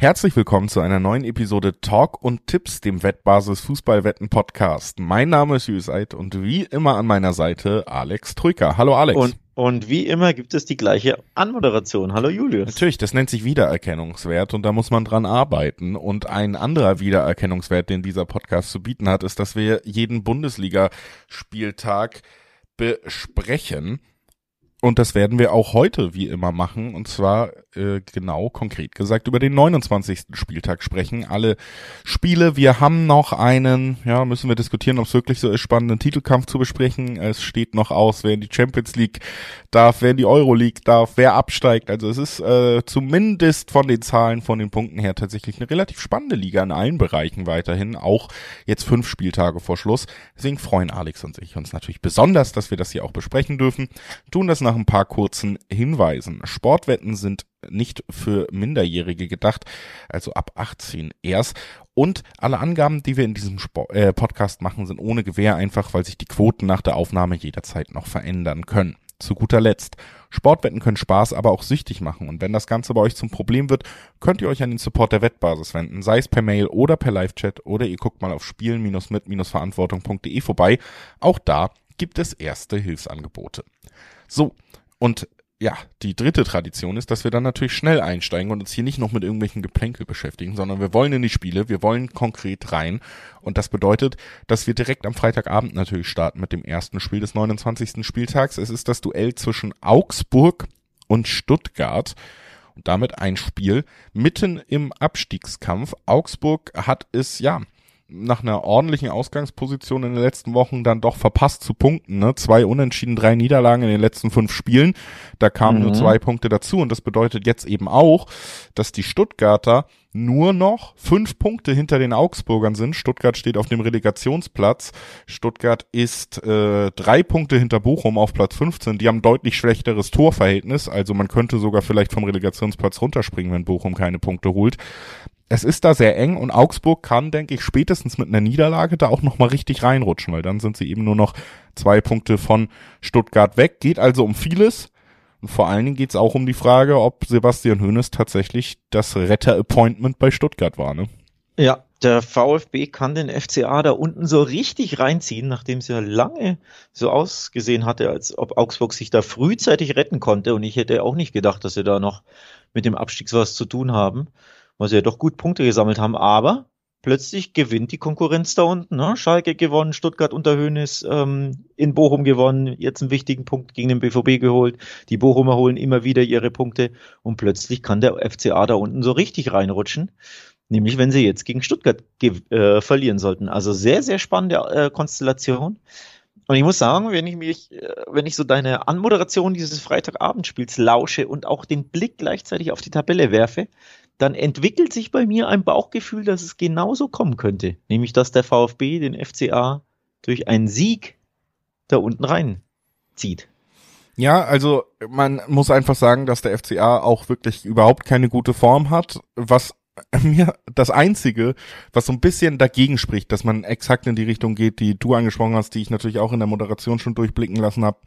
Herzlich willkommen zu einer neuen Episode Talk und Tipps, dem Wettbasis Fußballwetten Podcast. Mein Name ist Jüseit und wie immer an meiner Seite Alex Trücker. Hallo Alex. Und, und wie immer gibt es die gleiche Anmoderation. Hallo Julius. Natürlich, das nennt sich Wiedererkennungswert und da muss man dran arbeiten. Und ein anderer Wiedererkennungswert, den dieser Podcast zu bieten hat, ist, dass wir jeden Bundesligaspieltag besprechen. Und das werden wir auch heute wie immer machen. Und zwar äh, genau konkret gesagt über den 29. Spieltag sprechen. Alle Spiele. Wir haben noch einen, ja, müssen wir diskutieren, ob es wirklich so ist, spannenden Titelkampf zu besprechen. Es steht noch aus, wer in die Champions League darf, wer in die Euro League darf, wer absteigt. Also es ist äh, zumindest von den Zahlen, von den Punkten her tatsächlich eine relativ spannende Liga in allen Bereichen weiterhin. Auch jetzt fünf Spieltage vor Schluss. Deswegen freuen Alex und ich uns natürlich besonders, dass wir das hier auch besprechen dürfen. Tun das nach ein paar kurzen Hinweisen. Sportwetten sind nicht für Minderjährige gedacht, also ab 18 erst. Und alle Angaben, die wir in diesem Sport, äh, Podcast machen, sind ohne Gewähr einfach, weil sich die Quoten nach der Aufnahme jederzeit noch verändern können. Zu guter Letzt. Sportwetten können Spaß, aber auch süchtig machen. Und wenn das Ganze bei euch zum Problem wird, könnt ihr euch an den Support der Wettbasis wenden, sei es per Mail oder per Live-Chat oder ihr guckt mal auf spielen-mit-verantwortung.de vorbei. Auch da gibt es erste Hilfsangebote. So, und ja, die dritte Tradition ist, dass wir dann natürlich schnell einsteigen und uns hier nicht noch mit irgendwelchen Geplänkel beschäftigen, sondern wir wollen in die Spiele, wir wollen konkret rein. Und das bedeutet, dass wir direkt am Freitagabend natürlich starten mit dem ersten Spiel des 29. Spieltags. Es ist das Duell zwischen Augsburg und Stuttgart. Und damit ein Spiel mitten im Abstiegskampf. Augsburg hat es, ja, nach einer ordentlichen Ausgangsposition in den letzten Wochen dann doch verpasst zu punkten. Ne? Zwei Unentschieden, drei Niederlagen in den letzten fünf Spielen. Da kamen mhm. nur zwei Punkte dazu. Und das bedeutet jetzt eben auch, dass die Stuttgarter nur noch fünf Punkte hinter den Augsburgern sind. Stuttgart steht auf dem Relegationsplatz. Stuttgart ist äh, drei Punkte hinter Bochum auf Platz 15. Die haben deutlich schlechteres Torverhältnis. Also man könnte sogar vielleicht vom Relegationsplatz runterspringen, wenn Bochum keine Punkte holt es ist da sehr eng und Augsburg kann, denke ich, spätestens mit einer Niederlage da auch nochmal richtig reinrutschen, weil dann sind sie eben nur noch zwei Punkte von Stuttgart weg. Geht also um vieles. Vor allen Dingen geht es auch um die Frage, ob Sebastian Hoeneß tatsächlich das Retter-Appointment bei Stuttgart war. Ne? Ja, der VfB kann den FCA da unten so richtig reinziehen, nachdem es ja lange so ausgesehen hatte, als ob Augsburg sich da frühzeitig retten konnte. Und ich hätte auch nicht gedacht, dass sie da noch mit dem Abstieg was zu tun haben weil sie ja doch gut Punkte gesammelt haben, aber plötzlich gewinnt die Konkurrenz da unten. Ne? Schalke gewonnen, Stuttgart unter Höhnes, ähm, in Bochum gewonnen, jetzt einen wichtigen Punkt gegen den BVB geholt. Die Bochumer holen immer wieder ihre Punkte und plötzlich kann der FCA da unten so richtig reinrutschen. Nämlich, wenn sie jetzt gegen Stuttgart äh, verlieren sollten. Also sehr, sehr spannende äh, Konstellation. Und ich muss sagen, wenn ich mich, äh, wenn ich so deine Anmoderation dieses Freitagabendspiels lausche und auch den Blick gleichzeitig auf die Tabelle werfe, dann entwickelt sich bei mir ein Bauchgefühl, dass es genauso kommen könnte. Nämlich, dass der VfB den FCA durch einen Sieg da unten reinzieht. Ja, also man muss einfach sagen, dass der FCA auch wirklich überhaupt keine gute Form hat, was mir das einzige, was so ein bisschen dagegen spricht, dass man exakt in die Richtung geht, die du angesprochen hast, die ich natürlich auch in der Moderation schon durchblicken lassen habe.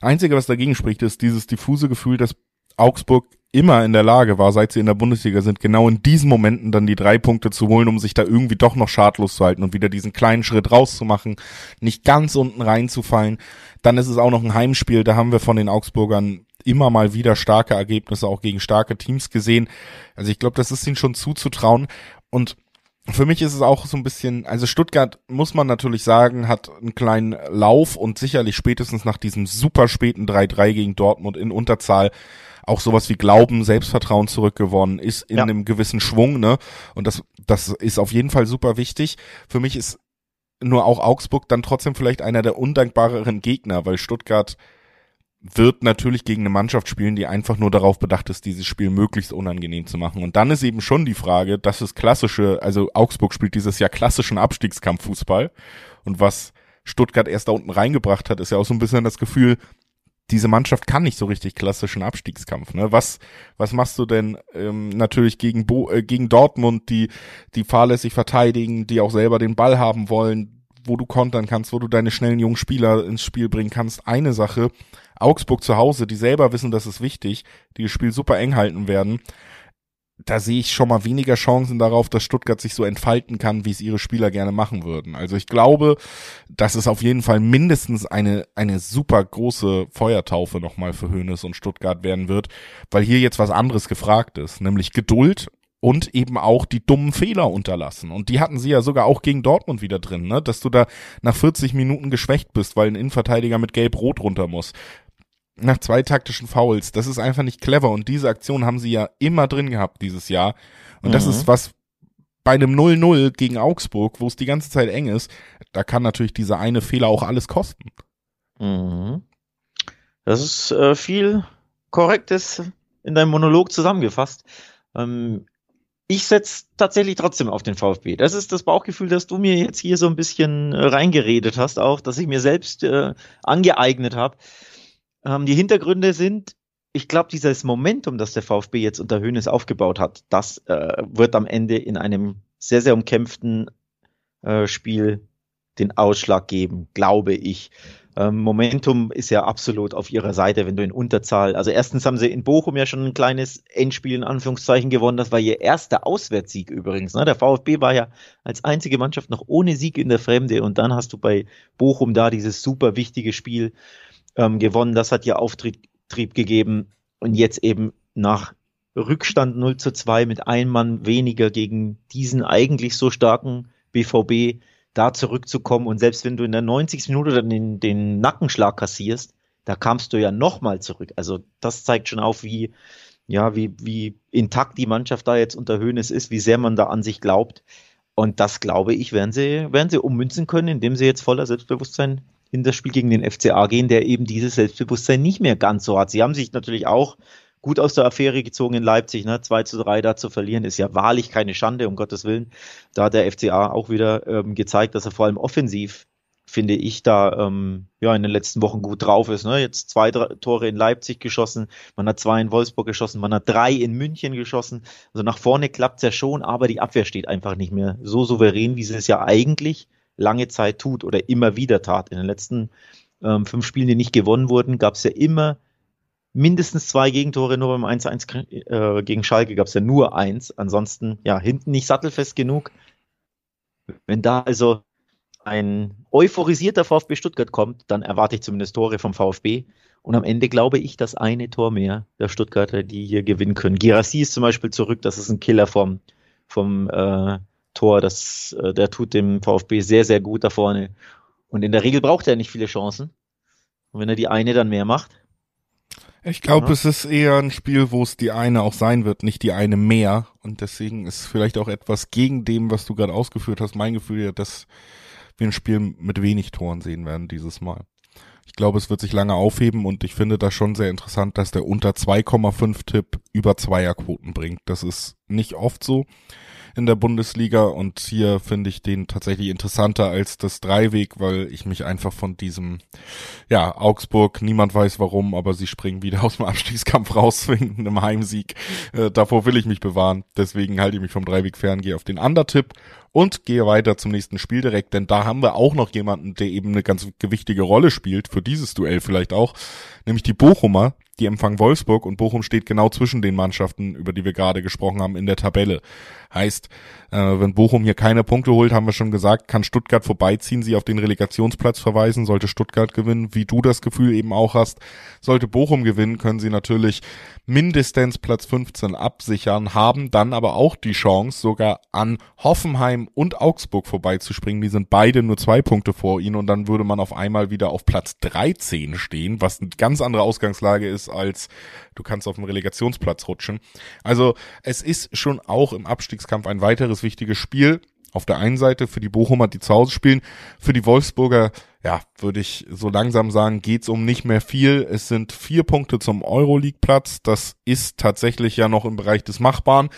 Einzige, was dagegen spricht, ist dieses diffuse Gefühl, dass Augsburg immer in der Lage war, seit sie in der Bundesliga sind, genau in diesen Momenten dann die drei Punkte zu holen, um sich da irgendwie doch noch schadlos zu halten und wieder diesen kleinen Schritt rauszumachen, nicht ganz unten reinzufallen. Dann ist es auch noch ein Heimspiel, da haben wir von den Augsburgern immer mal wieder starke Ergebnisse auch gegen starke Teams gesehen. Also ich glaube, das ist ihnen schon zuzutrauen und für mich ist es auch so ein bisschen, also Stuttgart muss man natürlich sagen, hat einen kleinen Lauf und sicherlich spätestens nach diesem super späten 3-3 gegen Dortmund in Unterzahl auch sowas wie Glauben, Selbstvertrauen zurückgewonnen, ist in ja. einem gewissen Schwung, ne? Und das, das ist auf jeden Fall super wichtig. Für mich ist nur auch Augsburg dann trotzdem vielleicht einer der undankbareren Gegner, weil Stuttgart wird natürlich gegen eine Mannschaft spielen, die einfach nur darauf bedacht ist, dieses Spiel möglichst unangenehm zu machen. Und dann ist eben schon die Frage, das ist klassische, also Augsburg spielt dieses Jahr klassischen Abstiegskampffußball. Und was Stuttgart erst da unten reingebracht hat, ist ja auch so ein bisschen das Gefühl, diese Mannschaft kann nicht so richtig klassischen Abstiegskampf. Ne? Was, was machst du denn ähm, natürlich gegen, Bo äh, gegen Dortmund, die, die fahrlässig verteidigen, die auch selber den Ball haben wollen, wo du kontern kannst, wo du deine schnellen jungen Spieler ins Spiel bringen kannst. Eine Sache, Augsburg zu Hause, die selber wissen, das ist wichtig, die das Spiel super eng halten werden. Da sehe ich schon mal weniger Chancen darauf, dass Stuttgart sich so entfalten kann, wie es ihre Spieler gerne machen würden. Also ich glaube, dass es auf jeden Fall mindestens eine, eine super große Feuertaufe nochmal für Hoeneß und Stuttgart werden wird, weil hier jetzt was anderes gefragt ist, nämlich Geduld und eben auch die dummen Fehler unterlassen. Und die hatten sie ja sogar auch gegen Dortmund wieder drin, ne? dass du da nach 40 Minuten geschwächt bist, weil ein Innenverteidiger mit Gelb-Rot runter muss nach zwei taktischen Fouls. Das ist einfach nicht clever und diese Aktion haben sie ja immer drin gehabt dieses Jahr. Und mhm. das ist was bei einem 0-0 gegen Augsburg, wo es die ganze Zeit eng ist, da kann natürlich dieser eine Fehler auch alles kosten. Mhm. Das ist äh, viel Korrektes in deinem Monolog zusammengefasst. Ähm, ich setze tatsächlich trotzdem auf den VfB. Das ist das Bauchgefühl, das du mir jetzt hier so ein bisschen äh, reingeredet hast, auch, dass ich mir selbst äh, angeeignet habe. Ähm, die Hintergründe sind, ich glaube, dieses Momentum, das der VfB jetzt unter Höhnes aufgebaut hat, das äh, wird am Ende in einem sehr, sehr umkämpften äh, Spiel den Ausschlag geben, glaube ich. Ähm, Momentum ist ja absolut auf ihrer Seite, wenn du in Unterzahl, also erstens haben sie in Bochum ja schon ein kleines Endspiel in Anführungszeichen gewonnen, das war ihr erster Auswärtssieg übrigens. Ne? Der VfB war ja als einzige Mannschaft noch ohne Sieg in der Fremde und dann hast du bei Bochum da dieses super wichtige Spiel ähm, gewonnen. Das hat ja Auftrieb gegeben. Und jetzt eben nach Rückstand 0 zu 2 mit einem Mann weniger gegen diesen eigentlich so starken BVB da zurückzukommen. Und selbst wenn du in der 90. Minute dann den, den Nackenschlag kassierst, da kamst du ja nochmal zurück. Also das zeigt schon auf, wie, ja, wie, wie intakt die Mannschaft da jetzt unter Höhnes ist, wie sehr man da an sich glaubt. Und das, glaube ich, werden sie, werden sie ummünzen können, indem sie jetzt voller Selbstbewusstsein in das Spiel gegen den FCA gehen, der eben dieses Selbstbewusstsein nicht mehr ganz so hat. Sie haben sich natürlich auch gut aus der Affäre gezogen in Leipzig, ne? 2 zu 3 da zu verlieren, ist ja wahrlich keine Schande, um Gottes Willen. Da hat der FCA auch wieder ähm, gezeigt, dass er vor allem offensiv, finde ich, da ähm, ja in den letzten Wochen gut drauf ist. Ne? Jetzt zwei drei Tore in Leipzig geschossen, man hat zwei in Wolfsburg geschossen, man hat drei in München geschossen. Also nach vorne klappt's ja schon, aber die Abwehr steht einfach nicht mehr so souverän, wie sie es ja eigentlich lange Zeit tut oder immer wieder tat. In den letzten ähm, fünf Spielen, die nicht gewonnen wurden, gab es ja immer mindestens zwei Gegentore, nur beim 1-1 äh, gegen Schalke gab es ja nur eins. Ansonsten, ja, hinten nicht sattelfest genug. Wenn da also ein euphorisierter VfB Stuttgart kommt, dann erwarte ich zumindest Tore vom VfB. Und am Ende glaube ich, dass eine Tor mehr der Stuttgarter, die hier gewinnen können. Girassi ist zum Beispiel zurück, das ist ein Killer vom, vom äh, Tor. Das, äh, der tut dem VfB sehr, sehr gut da vorne. Und in der Regel braucht er nicht viele Chancen. Und wenn er die eine dann mehr macht. Ich glaube, ja. es ist eher ein Spiel, wo es die eine auch sein wird, nicht die eine mehr. Und deswegen ist vielleicht auch etwas gegen dem, was du gerade ausgeführt hast, mein Gefühl ja, dass wir ein Spiel mit wenig Toren sehen werden dieses Mal. Ich glaube, es wird sich lange aufheben und ich finde das schon sehr interessant, dass der unter 2,5 Tipp über Zweierquoten bringt. Das ist nicht oft so in der Bundesliga und hier finde ich den tatsächlich interessanter als das Dreiweg, weil ich mich einfach von diesem, ja, Augsburg, niemand weiß warum, aber sie springen wieder aus dem Abstiegskampf raus wegen einem Heimsieg. Äh, davor will ich mich bewahren. Deswegen halte ich mich vom Dreiweg fern, gehe auf den Undertipp und gehe weiter zum nächsten Spiel direkt, denn da haben wir auch noch jemanden, der eben eine ganz gewichtige Rolle spielt, für dieses Duell vielleicht auch, nämlich die Bochumer, die empfangen Wolfsburg und Bochum steht genau zwischen den Mannschaften, über die wir gerade gesprochen haben, in der Tabelle. Heißt, äh, wenn Bochum hier keine Punkte holt, haben wir schon gesagt, kann Stuttgart vorbeiziehen, sie auf den Relegationsplatz verweisen, sollte Stuttgart gewinnen, wie du das Gefühl eben auch hast. Sollte Bochum gewinnen, können sie natürlich mindestens Platz 15 absichern, haben dann aber auch die Chance, sogar an Hoffenheim und Augsburg vorbeizuspringen. Die sind beide nur zwei Punkte vor ihnen und dann würde man auf einmal wieder auf Platz 13 stehen, was eine ganz andere Ausgangslage ist als du kannst auf dem Relegationsplatz rutschen. Also es ist schon auch im Abstiegskampf ein weiteres wichtiges Spiel. Auf der einen Seite für die Bochumer, die zu Hause spielen, für die Wolfsburger, ja, würde ich so langsam sagen, geht's um nicht mehr viel. Es sind vier Punkte zum Euroleague-Platz. Das ist tatsächlich ja noch im Bereich des Machbaren.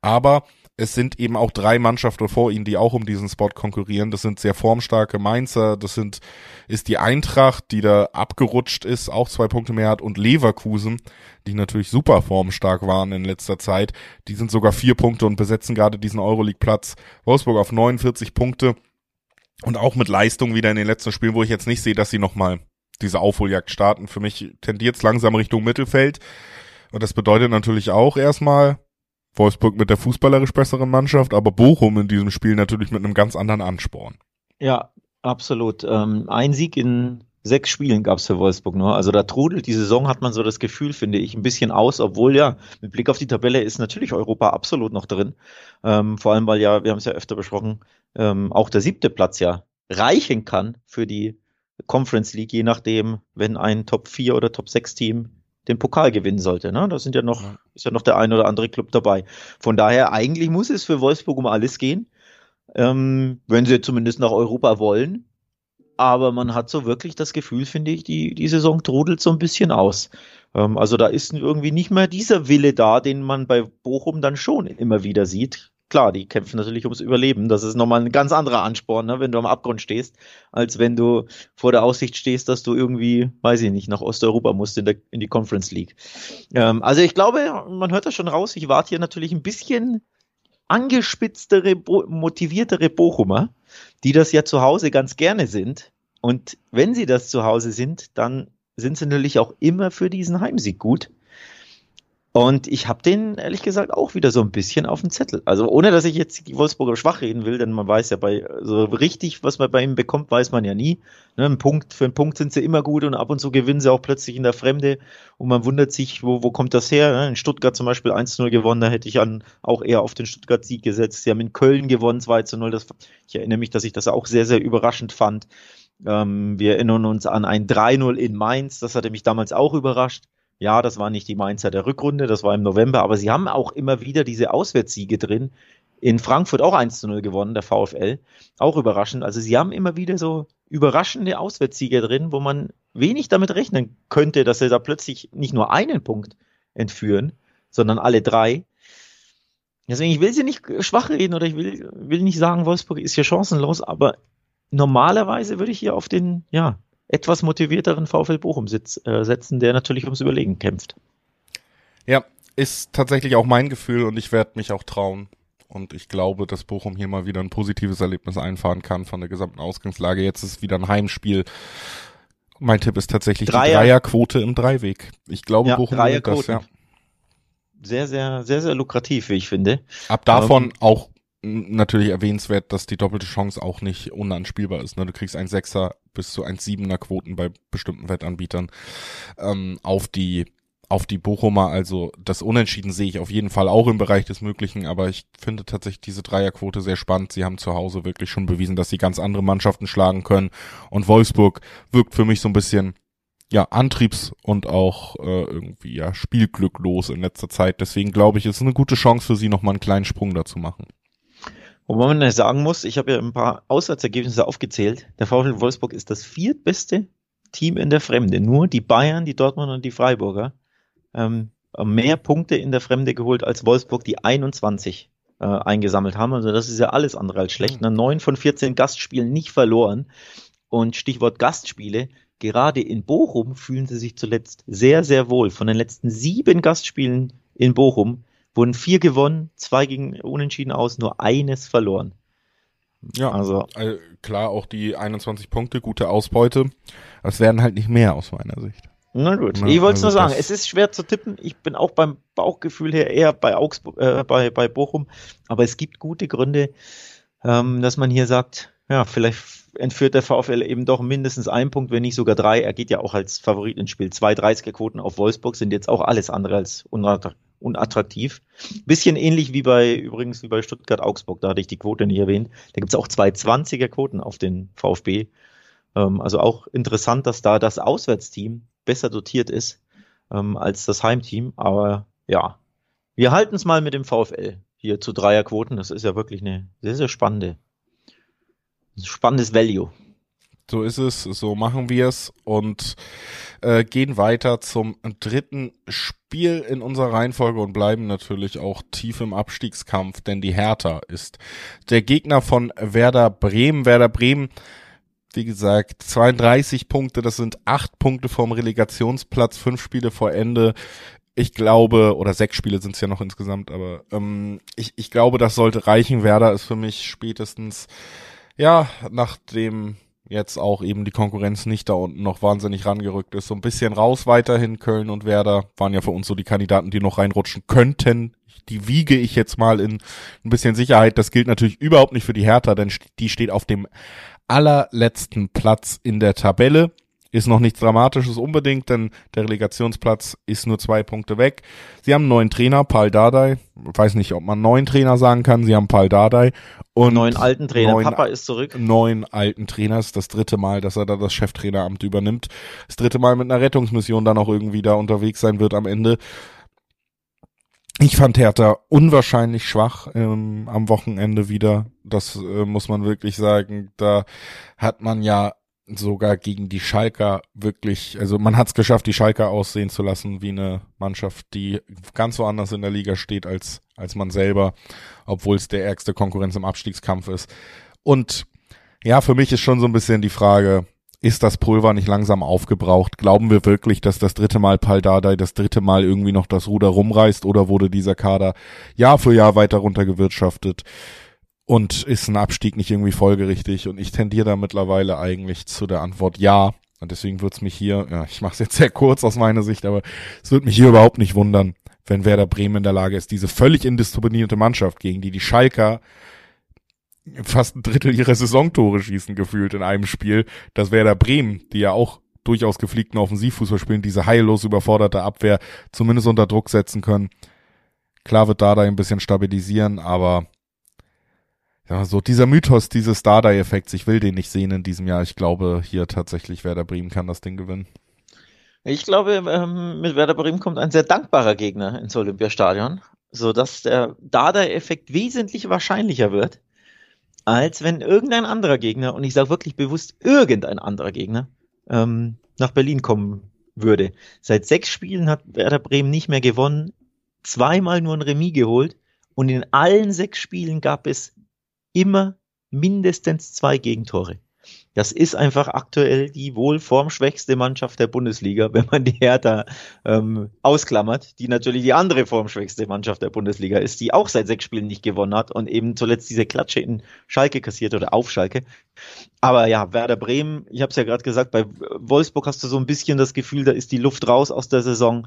Aber es sind eben auch drei Mannschaften vor ihnen, die auch um diesen Spot konkurrieren. Das sind sehr formstarke Mainzer, das sind, ist die Eintracht, die da abgerutscht ist, auch zwei Punkte mehr hat, und Leverkusen, die natürlich super formstark waren in letzter Zeit. Die sind sogar vier Punkte und besetzen gerade diesen Euroleague-Platz. Wolfsburg auf 49 Punkte und auch mit Leistung wieder in den letzten Spielen, wo ich jetzt nicht sehe, dass sie nochmal diese Aufholjagd starten. Für mich tendiert es langsam Richtung Mittelfeld. Und das bedeutet natürlich auch erstmal, Wolfsburg mit der fußballerisch besseren Mannschaft, aber Bochum in diesem Spiel natürlich mit einem ganz anderen Ansporn. Ja, absolut. Ähm, ein Sieg in sechs Spielen gab es für Wolfsburg nur. Also da trudelt die Saison, hat man so das Gefühl, finde ich, ein bisschen aus, obwohl ja, mit Blick auf die Tabelle ist natürlich Europa absolut noch drin. Ähm, vor allem, weil ja, wir haben es ja öfter besprochen, ähm, auch der siebte Platz ja reichen kann für die Conference League, je nachdem, wenn ein Top 4 oder Top 6 Team den Pokal gewinnen sollte. Ne? Da sind ja noch, ist ja noch der ein oder andere Club dabei. Von daher, eigentlich muss es für Wolfsburg um alles gehen, ähm, wenn sie zumindest nach Europa wollen. Aber man hat so wirklich das Gefühl, finde ich, die, die Saison trudelt so ein bisschen aus. Ähm, also da ist irgendwie nicht mehr dieser Wille da, den man bei Bochum dann schon immer wieder sieht klar, die kämpfen natürlich ums Überleben. Das ist nochmal ein ganz anderer Ansporn, ne, wenn du am Abgrund stehst, als wenn du vor der Aussicht stehst, dass du irgendwie, weiß ich nicht, nach Osteuropa musst in, der, in die Conference League. Ähm, also ich glaube, man hört das schon raus. Ich warte hier natürlich ein bisschen angespitztere, motiviertere Bochumer, die das ja zu Hause ganz gerne sind. Und wenn sie das zu Hause sind, dann sind sie natürlich auch immer für diesen Heimsieg gut. Und ich habe den ehrlich gesagt auch wieder so ein bisschen auf dem Zettel. Also ohne, dass ich jetzt die Wolfsburger schwach reden will, denn man weiß ja bei so richtig, was man bei ihm bekommt, weiß man ja nie. Ne, ein Punkt für einen Punkt sind sie immer gut und ab und zu gewinnen sie auch plötzlich in der Fremde und man wundert sich, wo, wo kommt das her? Ne? In Stuttgart zum Beispiel 1-0 gewonnen, da hätte ich an, auch eher auf den Stuttgart-Sieg gesetzt. Sie haben in Köln gewonnen 2-0. Das, ich erinnere mich, dass ich das auch sehr, sehr überraschend fand. Ähm, wir erinnern uns an ein 3-0 in Mainz, das hatte mich damals auch überrascht. Ja, das war nicht die Mainzer der Rückrunde, das war im November, aber sie haben auch immer wieder diese Auswärtssiege drin. In Frankfurt auch 1 zu 0 gewonnen, der VfL. Auch überraschend. Also sie haben immer wieder so überraschende Auswärtssiege drin, wo man wenig damit rechnen könnte, dass sie da plötzlich nicht nur einen Punkt entführen, sondern alle drei. Deswegen, ich will sie nicht schwach reden oder ich will, will nicht sagen, Wolfsburg ist hier chancenlos, aber normalerweise würde ich hier auf den, ja, etwas motivierteren VfL Bochum sitz, äh, setzen, der natürlich ums Überlegen kämpft. Ja, ist tatsächlich auch mein Gefühl und ich werde mich auch trauen. Und ich glaube, dass Bochum hier mal wieder ein positives Erlebnis einfahren kann von der gesamten Ausgangslage. Jetzt ist wieder ein Heimspiel. Mein Tipp ist tatsächlich Dreier. die Dreierquote im Dreiweg. Ich glaube, ja, Bochum wird das, ja. Sehr, sehr, sehr, sehr lukrativ, wie ich finde. Ab davon ähm, auch natürlich erwähnenswert, dass die doppelte Chance auch nicht unanspielbar ist. Ne? Du kriegst ein Sechser bis zu ein Siebener Quoten bei bestimmten Wettanbietern ähm, auf die auf die Bochumer. Also das Unentschieden sehe ich auf jeden Fall auch im Bereich des Möglichen, aber ich finde tatsächlich diese Dreierquote sehr spannend. Sie haben zu Hause wirklich schon bewiesen, dass sie ganz andere Mannschaften schlagen können. Und Wolfsburg wirkt für mich so ein bisschen ja, Antriebs- und auch äh, irgendwie ja spielglücklos in letzter Zeit. Deswegen glaube ich, es ist eine gute Chance für sie, nochmal einen kleinen Sprung dazu machen. Wobei man ja sagen muss, ich habe ja ein paar Auswärtsergebnisse aufgezählt. Der VfL Wolfsburg ist das viertbeste Team in der Fremde. Nur die Bayern, die Dortmund und die Freiburger ähm, mehr Punkte in der Fremde geholt als Wolfsburg, die 21 äh, eingesammelt haben. Also das ist ja alles andere als schlecht. Mhm. Neun von 14 Gastspielen nicht verloren. Und Stichwort Gastspiele, gerade in Bochum fühlen sie sich zuletzt sehr, sehr wohl. Von den letzten sieben Gastspielen in Bochum wurden vier gewonnen, zwei gegen Unentschieden aus, nur eines verloren. Ja, also klar, auch die 21 Punkte, gute Ausbeute. Es werden halt nicht mehr aus meiner Sicht. Na gut, Na, ich wollte es also nur sagen, es ist schwer zu tippen. Ich bin auch beim Bauchgefühl her eher bei Augsburg, äh, bei, bei Bochum, aber es gibt gute Gründe, ähm, dass man hier sagt, ja, vielleicht entführt der VfL eben doch mindestens einen Punkt, wenn nicht sogar drei. Er geht ja auch als Favorit ins Spiel. Zwei 30er-Quoten auf Wolfsburg sind jetzt auch alles andere als unattraktiv. Bisschen ähnlich wie bei, übrigens, wie bei Stuttgart-Augsburg, da hatte ich die Quote nicht erwähnt. Da gibt's auch zwei 20er Quoten auf den VfB. Ähm, also auch interessant, dass da das Auswärtsteam besser dotiert ist ähm, als das Heimteam. Aber ja, wir halten es mal mit dem VfL hier zu Dreierquoten. Das ist ja wirklich eine sehr, sehr spannende, spannendes Value. So ist es, so machen wir es und äh, gehen weiter zum dritten Spiel in unserer Reihenfolge und bleiben natürlich auch tief im Abstiegskampf, denn die Hertha ist der Gegner von Werder Bremen. Werder Bremen, wie gesagt, 32 Punkte, das sind acht Punkte vom Relegationsplatz, fünf Spiele vor Ende. Ich glaube, oder sechs Spiele sind es ja noch insgesamt, aber ähm, ich, ich glaube, das sollte reichen. Werder ist für mich spätestens, ja, nach dem jetzt auch eben die Konkurrenz nicht da unten noch wahnsinnig rangerückt ist. So ein bisschen raus weiterhin Köln und Werder waren ja für uns so die Kandidaten, die noch reinrutschen könnten. Die wiege ich jetzt mal in ein bisschen Sicherheit. Das gilt natürlich überhaupt nicht für die Hertha, denn die steht auf dem allerletzten Platz in der Tabelle. Ist noch nichts Dramatisches unbedingt, denn der Relegationsplatz ist nur zwei Punkte weg. Sie haben einen neuen Trainer, Paul Dardai. weiß nicht, ob man neuen Trainer sagen kann. Sie haben Paul Dardai. Und neuen alten Trainer. Neuen, Papa ist zurück. Neuen alten Trainer. ist das dritte Mal, dass er da das Cheftraineramt übernimmt. Das dritte Mal mit einer Rettungsmission dann auch irgendwie da unterwegs sein wird am Ende. Ich fand Hertha unwahrscheinlich schwach ähm, am Wochenende wieder. Das äh, muss man wirklich sagen. Da hat man ja sogar gegen die Schalker wirklich, also man hat es geschafft, die Schalker aussehen zu lassen wie eine Mannschaft, die ganz woanders in der Liga steht als, als man selber, obwohl es der ärgste Konkurrenz im Abstiegskampf ist. Und ja, für mich ist schon so ein bisschen die Frage, ist das Pulver nicht langsam aufgebraucht? Glauben wir wirklich, dass das dritte Mal Paldadei das dritte Mal irgendwie noch das Ruder rumreißt oder wurde dieser Kader Jahr für Jahr weiter runtergewirtschaftet? Und ist ein Abstieg nicht irgendwie folgerichtig? Und ich tendiere da mittlerweile eigentlich zu der Antwort ja. Und deswegen wird's mich hier, ja, ich mache es jetzt sehr kurz aus meiner Sicht, aber es wird mich hier überhaupt nicht wundern, wenn Werder Bremen in der Lage ist, diese völlig indisziplinierte Mannschaft, gegen die die Schalker fast ein Drittel ihrer Saisontore schießen gefühlt in einem Spiel, dass Werder Bremen, die ja auch durchaus gepflegten Offensivfußball spielen, diese heillos überforderte Abwehr zumindest unter Druck setzen können. Klar wird da da ein bisschen stabilisieren, aber ja, so dieser Mythos dieses Dardai-Effekts, ich will den nicht sehen in diesem Jahr. Ich glaube, hier tatsächlich Werder Bremen kann das Ding gewinnen. Ich glaube, ähm, mit Werder Bremen kommt ein sehr dankbarer Gegner ins Olympiastadion, sodass der Dardai-Effekt wesentlich wahrscheinlicher wird, als wenn irgendein anderer Gegner, und ich sage wirklich bewusst irgendein anderer Gegner, ähm, nach Berlin kommen würde. Seit sechs Spielen hat Werder Bremen nicht mehr gewonnen, zweimal nur ein Remis geholt und in allen sechs Spielen gab es immer mindestens zwei Gegentore. Das ist einfach aktuell die wohl formschwächste Mannschaft der Bundesliga, wenn man die Hertha ähm, ausklammert, die natürlich die andere formschwächste Mannschaft der Bundesliga ist, die auch seit sechs Spielen nicht gewonnen hat und eben zuletzt diese Klatsche in Schalke kassiert oder auf Schalke. Aber ja, Werder Bremen, ich habe es ja gerade gesagt, bei Wolfsburg hast du so ein bisschen das Gefühl, da ist die Luft raus aus der Saison.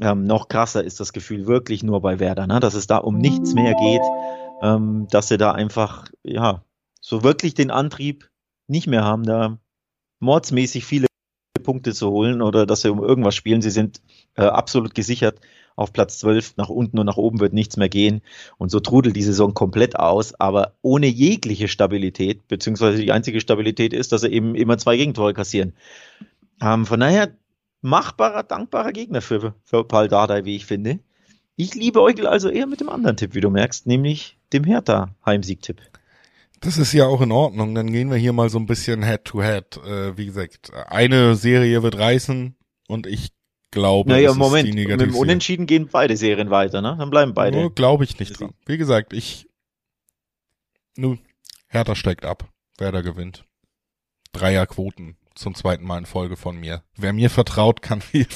Ähm, noch krasser ist das Gefühl wirklich nur bei Werder, ne? dass es da um nichts mehr geht ähm, dass sie da einfach, ja, so wirklich den Antrieb nicht mehr haben, da mordsmäßig viele Punkte zu holen oder dass sie um irgendwas spielen. Sie sind äh, absolut gesichert auf Platz 12. Nach unten und nach oben wird nichts mehr gehen. Und so trudelt die Saison komplett aus, aber ohne jegliche Stabilität, beziehungsweise die einzige Stabilität ist, dass sie eben immer zwei Gegentore kassieren. Ähm, von daher machbarer, dankbarer Gegner für, für Paul Dardai, wie ich finde. Ich liebe Eugel also eher mit dem anderen Tipp, wie du merkst, nämlich dem Hertha Heimsieg-Tipp. Das ist ja auch in Ordnung. Dann gehen wir hier mal so ein bisschen Head-to-Head. -head. Äh, wie gesagt, eine Serie wird reißen und ich glaube, naja, das Moment, ist die mit dem Unentschieden gehen beide Serien weiter, ne? Dann bleiben beide. Nur glaube ich nicht dran. Wie gesagt, ich, nun, Hertha steigt ab. Werder gewinnt. Dreierquoten zum zweiten Mal in Folge von mir. Wer mir vertraut, kann viel,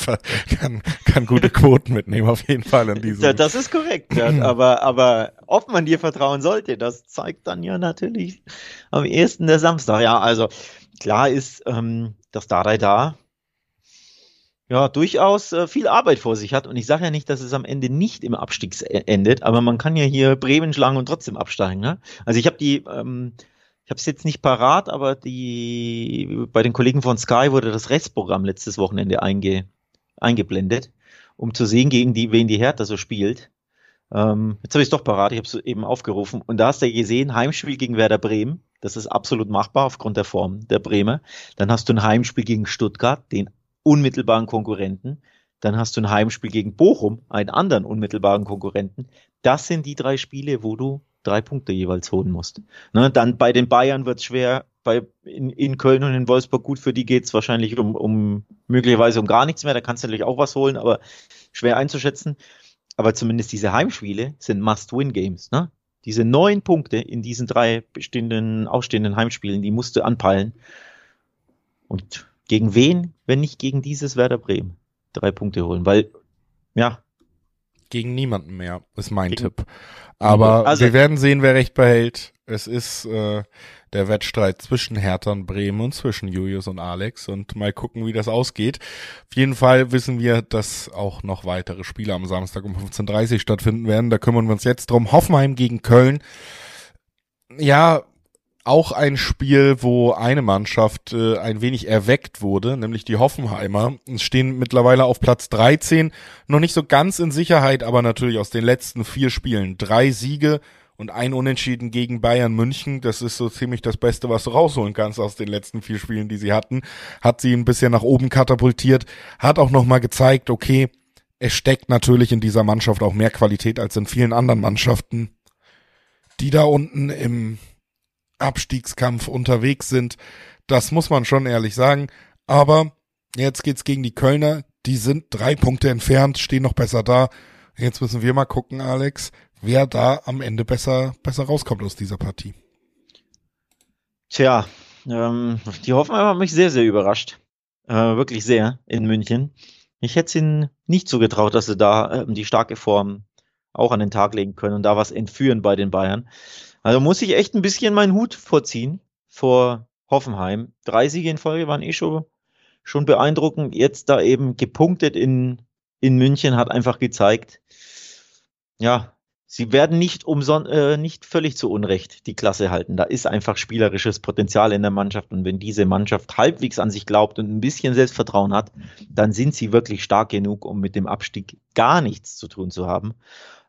kann, kann gute Quoten mitnehmen, auf jeden Fall in diesem. Das ist korrekt, aber, aber ob man dir vertrauen sollte, das zeigt dann ja natürlich am ehesten der Samstag. Ja, also klar ist, ähm, dass Dardai da ja durchaus äh, viel Arbeit vor sich hat und ich sage ja nicht, dass es am Ende nicht im Abstieg endet, aber man kann ja hier Bremen schlagen und trotzdem absteigen. Ne? Also ich habe die ähm, ich habe es jetzt nicht parat, aber die bei den Kollegen von Sky wurde das Restprogramm letztes Wochenende einge, eingeblendet, um zu sehen, gegen die, wen die Hertha so spielt. Ähm, jetzt habe ich es doch parat, ich habe es eben aufgerufen. Und da hast du gesehen, Heimspiel gegen Werder Bremen. Das ist absolut machbar aufgrund der Form der Bremer. Dann hast du ein Heimspiel gegen Stuttgart, den unmittelbaren Konkurrenten. Dann hast du ein Heimspiel gegen Bochum, einen anderen unmittelbaren Konkurrenten. Das sind die drei Spiele, wo du drei Punkte jeweils holen musst. Ne, dann bei den Bayern wird es schwer, bei in, in Köln und in Wolfsburg gut, für die geht es wahrscheinlich um, um möglicherweise um gar nichts mehr. Da kannst du natürlich auch was holen, aber schwer einzuschätzen. Aber zumindest diese Heimspiele sind Must-Win-Games. Ne? Diese neun Punkte in diesen drei bestehenden, ausstehenden Heimspielen, die musst du anpeilen. Und gegen wen, wenn nicht gegen dieses Werder Bremen? Drei Punkte holen, weil, ja. Gegen niemanden mehr, ist mein gegen, Tipp. Aber also, wir werden sehen, wer recht behält. Es ist äh, der Wettstreit zwischen Hertha und Bremen und zwischen Julius und Alex und mal gucken, wie das ausgeht. Auf jeden Fall wissen wir, dass auch noch weitere Spiele am Samstag um 15.30 Uhr stattfinden werden. Da kümmern wir uns jetzt drum. Hoffenheim gegen Köln. Ja, auch ein Spiel, wo eine Mannschaft äh, ein wenig erweckt wurde, nämlich die Hoffenheimer. Stehen mittlerweile auf Platz 13, noch nicht so ganz in Sicherheit, aber natürlich aus den letzten vier Spielen drei Siege und ein Unentschieden gegen Bayern München. Das ist so ziemlich das Beste, was du rausholen kannst aus den letzten vier Spielen, die sie hatten. Hat sie ein bisschen nach oben katapultiert, hat auch nochmal gezeigt, okay, es steckt natürlich in dieser Mannschaft auch mehr Qualität als in vielen anderen Mannschaften, die da unten im Abstiegskampf unterwegs sind. Das muss man schon ehrlich sagen. Aber jetzt geht's gegen die Kölner. Die sind drei Punkte entfernt, stehen noch besser da. Jetzt müssen wir mal gucken, Alex, wer da am Ende besser, besser rauskommt aus dieser Partie. Tja, ähm, die Hoffenheimer haben mich sehr, sehr überrascht. Äh, wirklich sehr in München. Ich hätte es ihnen nicht so getraut, dass sie da ähm, die starke Form auch an den Tag legen können und da was entführen bei den Bayern. Also muss ich echt ein bisschen meinen Hut vorziehen vor Hoffenheim. Drei Siege in Folge waren eh schon, schon beeindruckend. Jetzt da eben gepunktet in, in München hat einfach gezeigt, ja, sie werden nicht umson äh, nicht völlig zu Unrecht die Klasse halten. Da ist einfach spielerisches Potenzial in der Mannschaft und wenn diese Mannschaft halbwegs an sich glaubt und ein bisschen Selbstvertrauen hat, dann sind sie wirklich stark genug, um mit dem Abstieg gar nichts zu tun zu haben.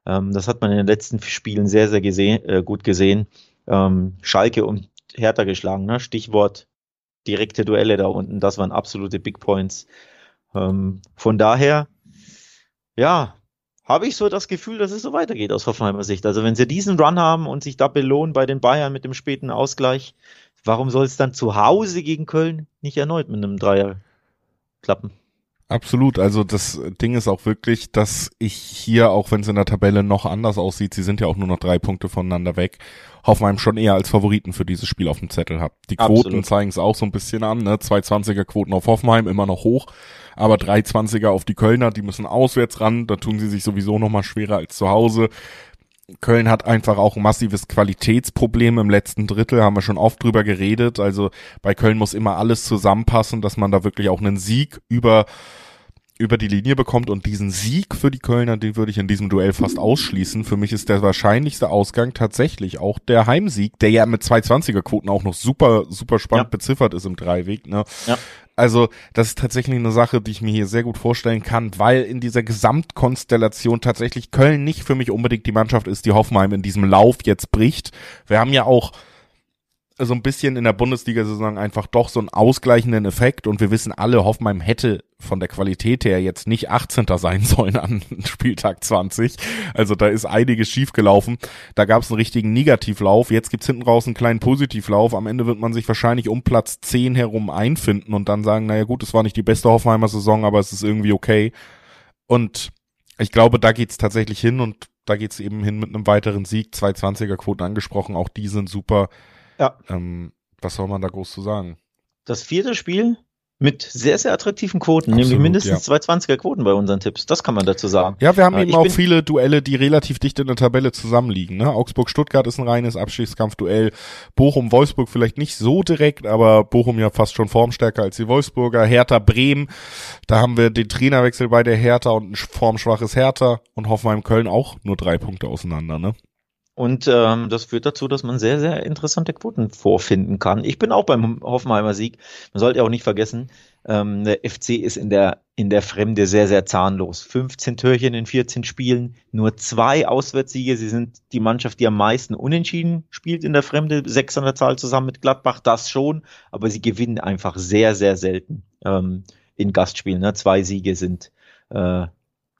Ähm, das hat man in den letzten Spielen sehr, sehr gesehen, äh, gut gesehen. Ähm, Schalke und Hertha geschlagen, ne? Stichwort direkte Duelle da unten, das waren absolute Big Points. Ähm, von daher, ja, habe ich so das Gefühl, dass es so weitergeht aus Hoffenheimer Sicht. Also wenn sie diesen Run haben und sich da belohnen bei den Bayern mit dem späten Ausgleich, warum soll es dann zu Hause gegen Köln nicht erneut mit einem Dreier klappen? Absolut. Also das Ding ist auch wirklich, dass ich hier, auch wenn es in der Tabelle noch anders aussieht, sie sind ja auch nur noch drei Punkte voneinander weg, Hoffenheim schon eher als Favoriten für dieses Spiel auf dem Zettel habe. Die Quoten zeigen es auch so ein bisschen an, ne? 220er Quoten auf Hoffenheim immer noch hoch, aber 320er auf die Kölner, die müssen auswärts ran, da tun sie sich sowieso noch mal schwerer als zu Hause. Köln hat einfach auch ein massives Qualitätsproblem im letzten Drittel, haben wir schon oft drüber geredet. Also bei Köln muss immer alles zusammenpassen, dass man da wirklich auch einen Sieg über über die Linie bekommt und diesen Sieg für die Kölner, den würde ich in diesem Duell fast ausschließen. Für mich ist der wahrscheinlichste Ausgang tatsächlich auch der Heimsieg, der ja mit 220er Quoten auch noch super, super spannend ja. beziffert ist im Dreiweg. Ne? Ja. Also das ist tatsächlich eine Sache, die ich mir hier sehr gut vorstellen kann, weil in dieser Gesamtkonstellation tatsächlich Köln nicht für mich unbedingt die Mannschaft ist, die Hoffenheim in diesem Lauf jetzt bricht. Wir haben ja auch so ein bisschen in der Bundesliga-Saison einfach doch so einen ausgleichenden Effekt und wir wissen alle, Hoffenheim hätte von der Qualität her jetzt nicht 18. sein sollen an Spieltag 20. Also da ist einiges schiefgelaufen. Da gab es einen richtigen Negativlauf. Jetzt gibt's hinten raus einen kleinen Positivlauf. Am Ende wird man sich wahrscheinlich um Platz 10 herum einfinden und dann sagen, naja gut, es war nicht die beste Hoffenheimer Saison, aber es ist irgendwie okay. Und ich glaube, da geht's tatsächlich hin und da geht's eben hin mit einem weiteren Sieg. 220er Quoten angesprochen, auch die sind super. Ja. Ähm, was soll man da groß zu sagen? Das vierte Spiel mit sehr, sehr attraktiven Quoten, Absolut, nämlich mindestens ja. 220er Quoten bei unseren Tipps. Das kann man dazu sagen. Ja, wir haben äh, eben auch viele Duelle, die relativ dicht in der Tabelle zusammenliegen. Ne? Augsburg-Stuttgart ist ein reines Abstiegskampfduell. Bochum-Wolfsburg vielleicht nicht so direkt, aber Bochum ja fast schon formstärker als die Wolfsburger. Hertha-Bremen, da haben wir den Trainerwechsel bei der Hertha und ein formschwaches Hertha und Hoffenheim-Köln auch nur drei Punkte auseinander. Ne? Und ähm, das führt dazu, dass man sehr, sehr interessante Quoten vorfinden kann. Ich bin auch beim Hoffenheimer Sieg. Man sollte auch nicht vergessen, ähm, der FC ist in der, in der Fremde sehr, sehr zahnlos. 15 Türchen in 14 Spielen, nur zwei Auswärtssiege. Sie sind die Mannschaft, die am meisten unentschieden spielt in der Fremde. Sechs an der Zahl zusammen mit Gladbach, das schon. Aber sie gewinnen einfach sehr, sehr selten ähm, in Gastspielen. Ne? Zwei Siege sind äh,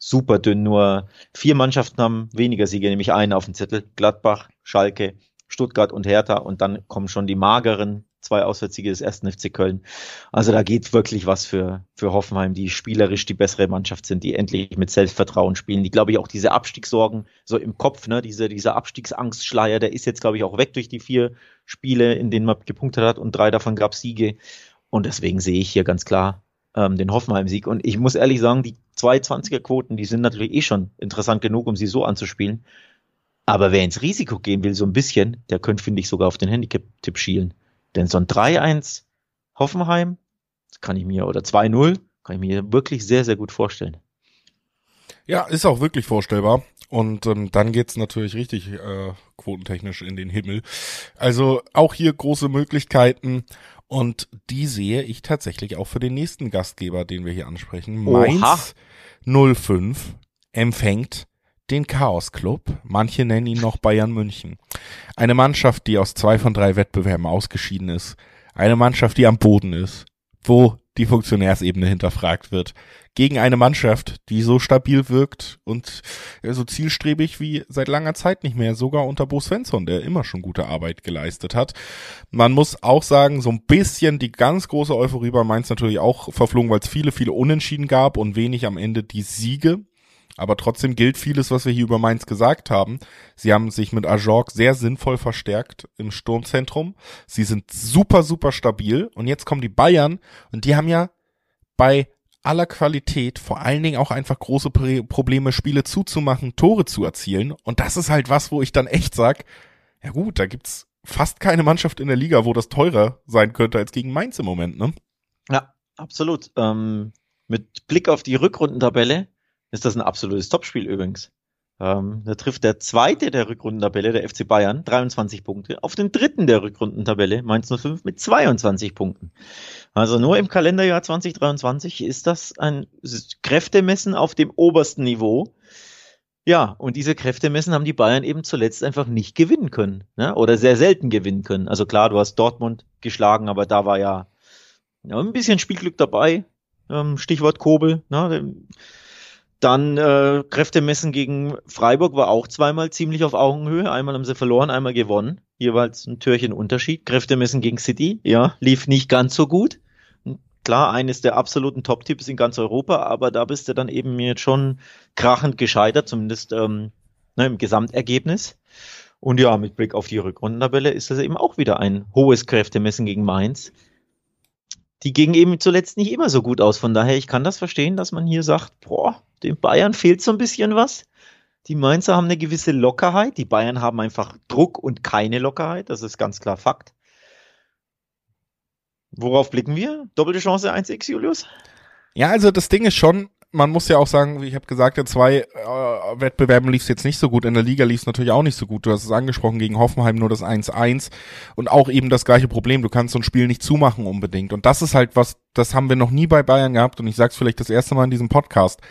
super dünn. Nur vier Mannschaften haben weniger Siege, nämlich einen auf dem Zettel. Gladbach, Schalke, Stuttgart und Hertha. Und dann kommen schon die mageren zwei Auswärtssiege des ersten FC Köln. Also da geht wirklich was für, für Hoffenheim, die spielerisch die bessere Mannschaft sind, die endlich mit Selbstvertrauen spielen. Die, glaube ich, auch diese Abstiegssorgen so im Kopf, ne, diese, dieser Abstiegsangstschleier, der ist jetzt, glaube ich, auch weg durch die vier Spiele, in denen man gepunktet hat und drei davon gab Siege. Und deswegen sehe ich hier ganz klar ähm, den Hoffenheim-Sieg. Und ich muss ehrlich sagen, die 220er-Quoten, die sind natürlich eh schon interessant genug, um sie so anzuspielen. Aber wer ins Risiko gehen will, so ein bisschen, der könnte, finde ich, sogar auf den Handicap-Tipp schielen. Denn so ein 3-1 Hoffenheim, kann ich mir, oder 2-0, kann ich mir wirklich sehr, sehr gut vorstellen. Ja, ist auch wirklich vorstellbar. Und ähm, dann geht's natürlich richtig äh, quotentechnisch in den Himmel. Also auch hier große Möglichkeiten. Und die sehe ich tatsächlich auch für den nächsten Gastgeber, den wir hier ansprechen. Oha. Mainz 05 empfängt den Chaos Club. Manche nennen ihn noch Bayern München. Eine Mannschaft, die aus zwei von drei Wettbewerben ausgeschieden ist. Eine Mannschaft, die am Boden ist, wo die Funktionärsebene hinterfragt wird. Gegen eine Mannschaft, die so stabil wirkt und so zielstrebig wie seit langer Zeit nicht mehr, sogar unter Bo Svensson, der immer schon gute Arbeit geleistet hat. Man muss auch sagen, so ein bisschen die ganz große Euphorie bei Mainz natürlich auch verflogen, weil es viele, viele Unentschieden gab und wenig am Ende die Siege. Aber trotzdem gilt vieles, was wir hier über Mainz gesagt haben. Sie haben sich mit Ajorg sehr sinnvoll verstärkt im Sturmzentrum. Sie sind super, super stabil. Und jetzt kommen die Bayern und die haben ja bei aller Qualität vor allen Dingen auch einfach große Probleme, Spiele zuzumachen, Tore zu erzielen. Und das ist halt was, wo ich dann echt sag, ja gut, da gibt's fast keine Mannschaft in der Liga, wo das teurer sein könnte als gegen Mainz im Moment, ne? Ja, absolut. Ähm, mit Blick auf die Rückrundentabelle ist das ein absolutes Topspiel übrigens. Ähm, da trifft der zweite der Rückrundentabelle, der FC Bayern, 23 Punkte, auf den dritten der Rückrundentabelle, Mainz 05, mit 22 Punkten. Also nur im Kalenderjahr 2023 ist das ein Kräftemessen auf dem obersten Niveau. Ja, und diese Kräftemessen haben die Bayern eben zuletzt einfach nicht gewinnen können. Ne? Oder sehr selten gewinnen können. Also klar, du hast Dortmund geschlagen, aber da war ja, ja ein bisschen Spielglück dabei. Ähm, Stichwort Kobel. Ne? Dann äh, Kräftemessen gegen Freiburg war auch zweimal ziemlich auf Augenhöhe. Einmal haben sie verloren, einmal gewonnen. Jeweils ein Türchen Unterschied. Kräftemessen gegen City, ja, lief nicht ganz so gut. Klar, eines der absoluten Top-Tipps in ganz Europa, aber da bist du dann eben jetzt schon krachend gescheitert, zumindest ähm, ne, im Gesamtergebnis. Und ja, mit Blick auf die Rückrundentabelle ist das eben auch wieder ein hohes Kräftemessen gegen Mainz die gingen eben zuletzt nicht immer so gut aus. Von daher, ich kann das verstehen, dass man hier sagt, boah, den Bayern fehlt so ein bisschen was. Die Mainzer haben eine gewisse Lockerheit. Die Bayern haben einfach Druck und keine Lockerheit. Das ist ganz klar Fakt. Worauf blicken wir? Doppelte Chance 1x, Julius? Ja, also das Ding ist schon, man muss ja auch sagen, wie ich habe gesagt, in zwei äh, Wettbewerben lief es jetzt nicht so gut. In der Liga lief es natürlich auch nicht so gut. Du hast es angesprochen, gegen Hoffenheim nur das 1-1 und auch eben das gleiche Problem. Du kannst so ein Spiel nicht zumachen unbedingt. Und das ist halt was, das haben wir noch nie bei Bayern gehabt und ich sag's vielleicht das erste Mal in diesem Podcast.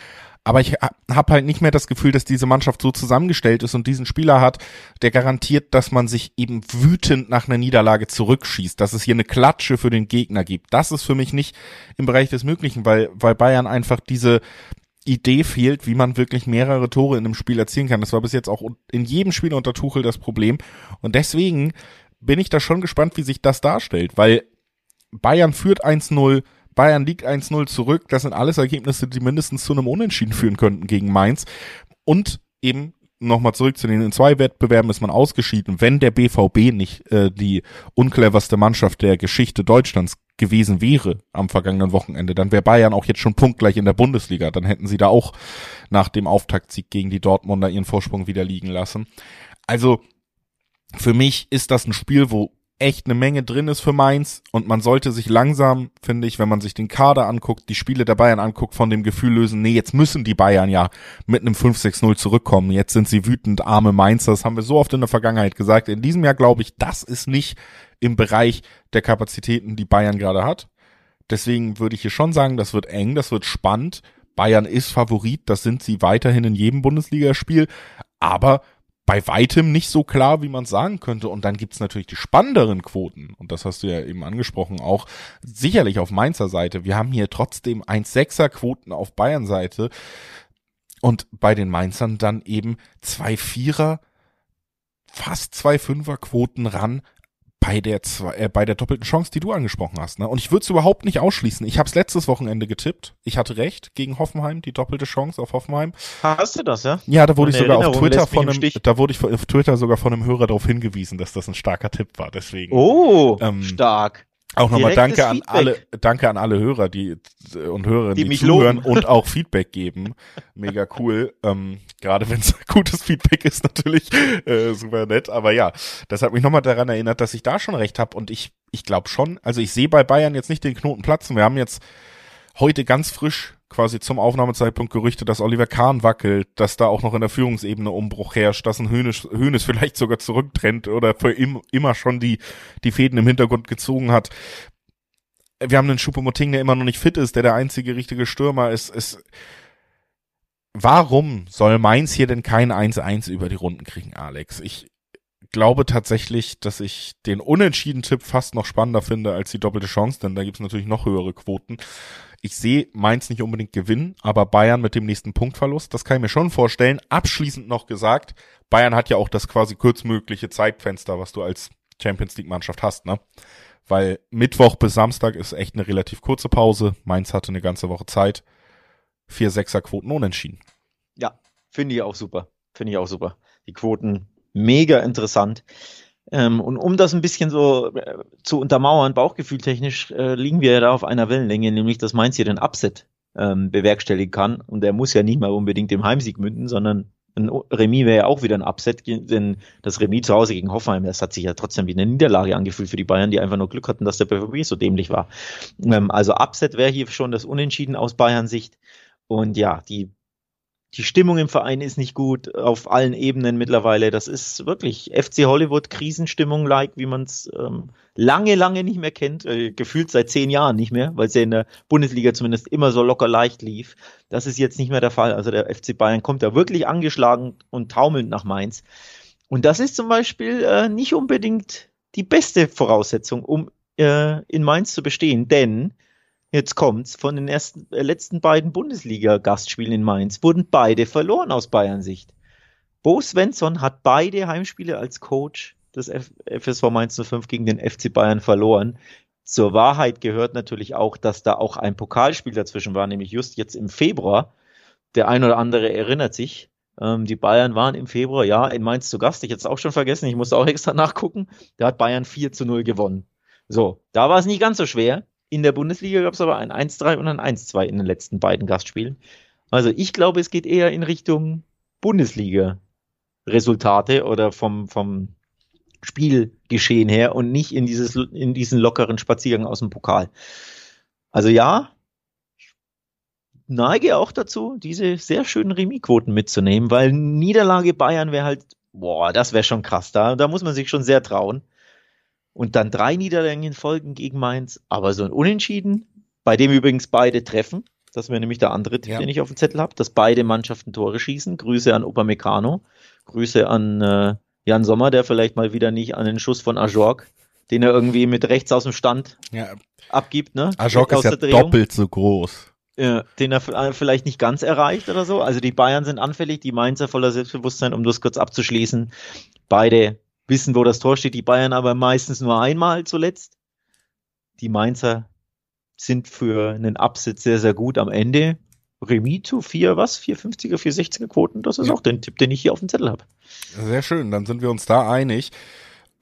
Aber ich habe halt nicht mehr das Gefühl, dass diese Mannschaft so zusammengestellt ist und diesen Spieler hat, der garantiert, dass man sich eben wütend nach einer Niederlage zurückschießt, dass es hier eine Klatsche für den Gegner gibt. Das ist für mich nicht im Bereich des Möglichen, weil, weil Bayern einfach diese Idee fehlt, wie man wirklich mehrere Tore in einem Spiel erzielen kann. Das war bis jetzt auch in jedem Spiel unter Tuchel das Problem. Und deswegen bin ich da schon gespannt, wie sich das darstellt, weil Bayern führt 1-0, Bayern liegt 1-0 zurück. Das sind alles Ergebnisse, die mindestens zu einem Unentschieden führen könnten gegen Mainz. Und eben nochmal zurück zu den in zwei Wettbewerben ist man ausgeschieden, wenn der BVB nicht äh, die uncleverste Mannschaft der Geschichte Deutschlands gewesen wäre am vergangenen Wochenende, dann wäre Bayern auch jetzt schon punktgleich in der Bundesliga. Dann hätten sie da auch nach dem Auftaktsieg gegen die Dortmunder ihren Vorsprung wieder liegen lassen. Also für mich ist das ein Spiel, wo echt eine Menge drin ist für Mainz und man sollte sich langsam, finde ich, wenn man sich den Kader anguckt, die Spiele der Bayern anguckt, von dem Gefühl lösen, nee, jetzt müssen die Bayern ja mit einem 5-6-0 zurückkommen. Jetzt sind sie wütend, arme Mainzer. Das haben wir so oft in der Vergangenheit gesagt. In diesem Jahr glaube ich, das ist nicht im Bereich der Kapazitäten, die Bayern gerade hat. Deswegen würde ich hier schon sagen, das wird eng, das wird spannend. Bayern ist Favorit, das sind sie weiterhin in jedem Bundesligaspiel. Aber bei weitem nicht so klar, wie man sagen könnte. Und dann gibt's natürlich die spannenderen Quoten. Und das hast du ja eben angesprochen, auch sicherlich auf Mainzer Seite. Wir haben hier trotzdem 1,6er Quoten auf Bayern Seite. Und bei den Mainzern dann eben zwei Vierer, fast zwei Fünfer Quoten ran bei der zwei, äh, bei der doppelten Chance, die du angesprochen hast. Ne? Und ich würde es überhaupt nicht ausschließen. Ich habe es letztes Wochenende getippt. Ich hatte recht gegen Hoffenheim, die doppelte Chance auf Hoffenheim. Hast du das, ja? Ja, da wurde ich sogar auf Twitter von einem, da wurde ich auf Twitter sogar von einem Hörer darauf hingewiesen, dass das ein starker Tipp war. Deswegen. Oh, ähm, stark. Auch nochmal danke an alle, danke an alle Hörer, die und Hörerinnen, die, die zuhören loben. und auch Feedback geben. Mega cool. Ähm, Gerade wenn es gutes Feedback ist, natürlich äh, super nett. Aber ja, das hat mich nochmal daran erinnert, dass ich da schon recht habe und ich, ich glaube schon. Also ich sehe bei Bayern jetzt nicht den Knoten platzen. Wir haben jetzt heute ganz frisch quasi zum Aufnahmezeitpunkt Gerüchte, dass Oliver Kahn wackelt, dass da auch noch in der Führungsebene Umbruch herrscht, dass ein Hönes, vielleicht sogar zurücktrennt oder für im, immer schon die, die Fäden im Hintergrund gezogen hat. Wir haben einen Schuppomoting, der immer noch nicht fit ist, der der einzige richtige Stürmer ist. ist Warum soll Mainz hier denn kein 1-1 über die Runden kriegen, Alex? Ich glaube tatsächlich, dass ich den Unentschieden-Tipp fast noch spannender finde als die doppelte Chance, denn da gibt's natürlich noch höhere Quoten ich sehe Mainz nicht unbedingt gewinnen, aber Bayern mit dem nächsten Punktverlust, das kann ich mir schon vorstellen. Abschließend noch gesagt, Bayern hat ja auch das quasi kurzmögliche Zeitfenster, was du als Champions League Mannschaft hast, ne? Weil Mittwoch bis Samstag ist echt eine relativ kurze Pause. Mainz hatte eine ganze Woche Zeit. Vier Sechser Quoten unentschieden. Ja, finde ich auch super. Finde ich auch super. Die Quoten mega interessant. Ähm, und um das ein bisschen so äh, zu untermauern, bauchgefühltechnisch, äh, liegen wir ja da auf einer Wellenlänge, nämlich dass Mainz hier den Upset ähm, bewerkstelligen kann. Und der muss ja nicht mal unbedingt im Heimsieg münden, sondern ein Remis wäre ja auch wieder ein Upset, denn das Remis zu Hause gegen Hoffenheim, das hat sich ja trotzdem wie eine Niederlage angefühlt für die Bayern, die einfach nur Glück hatten, dass der BVB so dämlich war. Ähm, also Upset wäre hier schon das Unentschieden aus Bayern Sicht. Und ja, die die Stimmung im Verein ist nicht gut auf allen Ebenen mittlerweile. Das ist wirklich FC Hollywood Krisenstimmung like, wie man es ähm, lange, lange nicht mehr kennt, äh, gefühlt seit zehn Jahren nicht mehr, weil es ja in der Bundesliga zumindest immer so locker leicht lief. Das ist jetzt nicht mehr der Fall. Also der FC Bayern kommt da wirklich angeschlagen und taumelnd nach Mainz. Und das ist zum Beispiel äh, nicht unbedingt die beste Voraussetzung, um äh, in Mainz zu bestehen, denn Jetzt kommt's. Von den ersten, äh, letzten beiden Bundesliga-Gastspielen in Mainz wurden beide verloren aus Bayern-Sicht. Bo Svensson hat beide Heimspiele als Coach des F FSV Mainz 05 gegen den FC Bayern verloren. Zur Wahrheit gehört natürlich auch, dass da auch ein Pokalspiel dazwischen war, nämlich just jetzt im Februar. Der ein oder andere erinnert sich. Ähm, die Bayern waren im Februar, ja, in Mainz zu Gast. Ich hätte es auch schon vergessen. Ich musste auch extra nachgucken. Da hat Bayern 4 zu 0 gewonnen. So, da war es nicht ganz so schwer. In der Bundesliga gab es aber ein 1-3 und ein 1-2 in den letzten beiden Gastspielen. Also ich glaube, es geht eher in Richtung Bundesliga-Resultate oder vom, vom Spielgeschehen her und nicht in, dieses, in diesen lockeren Spaziergang aus dem Pokal. Also ja, neige auch dazu, diese sehr schönen Remis-Quoten mitzunehmen, weil Niederlage Bayern wäre halt, boah, das wäre schon krass. Da, da muss man sich schon sehr trauen und dann drei Niederlagen in Folgen gegen Mainz, aber so ein Unentschieden, bei dem übrigens beide treffen. Das wäre nämlich der andere Tipp, ja. den ich auf dem Zettel habe, dass beide Mannschaften Tore schießen. Grüße an Upamecano, Grüße an äh, Jan Sommer, der vielleicht mal wieder nicht an den Schuss von Ajorg, den er irgendwie mit rechts aus dem Stand ja. abgibt. Ne? Ajorg ist ja doppelt so groß. Ja, den er äh, vielleicht nicht ganz erreicht oder so. Also die Bayern sind anfällig, die Mainzer voller Selbstbewusstsein, um das kurz abzuschließen. Beide wissen, wo das Tor steht, die Bayern aber meistens nur einmal zuletzt. Die Mainzer sind für einen Absitz sehr, sehr gut am Ende. Remis zu 4, was? 450er, 460er Quoten, das ist ja. auch der Tipp, den ich hier auf dem Zettel habe. Sehr schön, dann sind wir uns da einig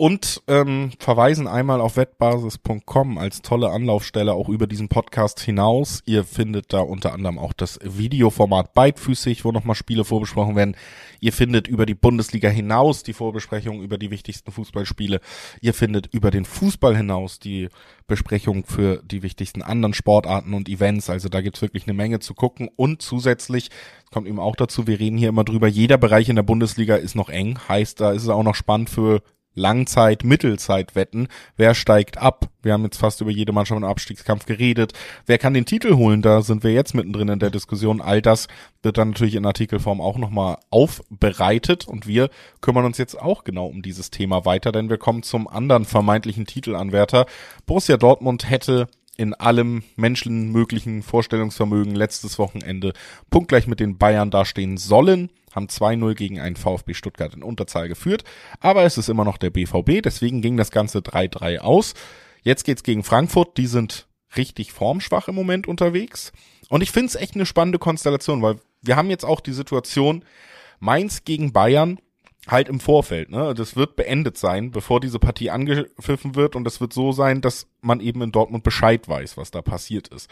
und ähm, verweisen einmal auf wettbasis.com als tolle Anlaufstelle auch über diesen Podcast hinaus. Ihr findet da unter anderem auch das Videoformat beidfüßig, wo nochmal Spiele vorbesprochen werden. Ihr findet über die Bundesliga hinaus die Vorbesprechung über die wichtigsten Fußballspiele. Ihr findet über den Fußball hinaus die Besprechung für die wichtigsten anderen Sportarten und Events. Also da gibt's wirklich eine Menge zu gucken. Und zusätzlich kommt eben auch dazu, wir reden hier immer drüber, jeder Bereich in der Bundesliga ist noch eng. Heißt, da ist es auch noch spannend für Langzeit, Mittelzeit wetten. Wer steigt ab? Wir haben jetzt fast über jede Mannschaft im Abstiegskampf geredet. Wer kann den Titel holen? Da sind wir jetzt mittendrin in der Diskussion. All das wird dann natürlich in Artikelform auch nochmal aufbereitet und wir kümmern uns jetzt auch genau um dieses Thema weiter, denn wir kommen zum anderen vermeintlichen Titelanwärter. Borussia Dortmund hätte in allem menschenmöglichen Vorstellungsvermögen letztes Wochenende punktgleich mit den Bayern dastehen sollen haben 2-0 gegen einen VfB Stuttgart in Unterzahl geführt, aber es ist immer noch der BVB, deswegen ging das Ganze 3-3 aus. Jetzt geht's gegen Frankfurt, die sind richtig formschwach im Moment unterwegs. Und ich finde es echt eine spannende Konstellation, weil wir haben jetzt auch die Situation Mainz gegen Bayern. halt im Vorfeld, ne? Das wird beendet sein, bevor diese Partie angepfiffen wird und es wird so sein, dass man eben in Dortmund Bescheid weiß, was da passiert ist.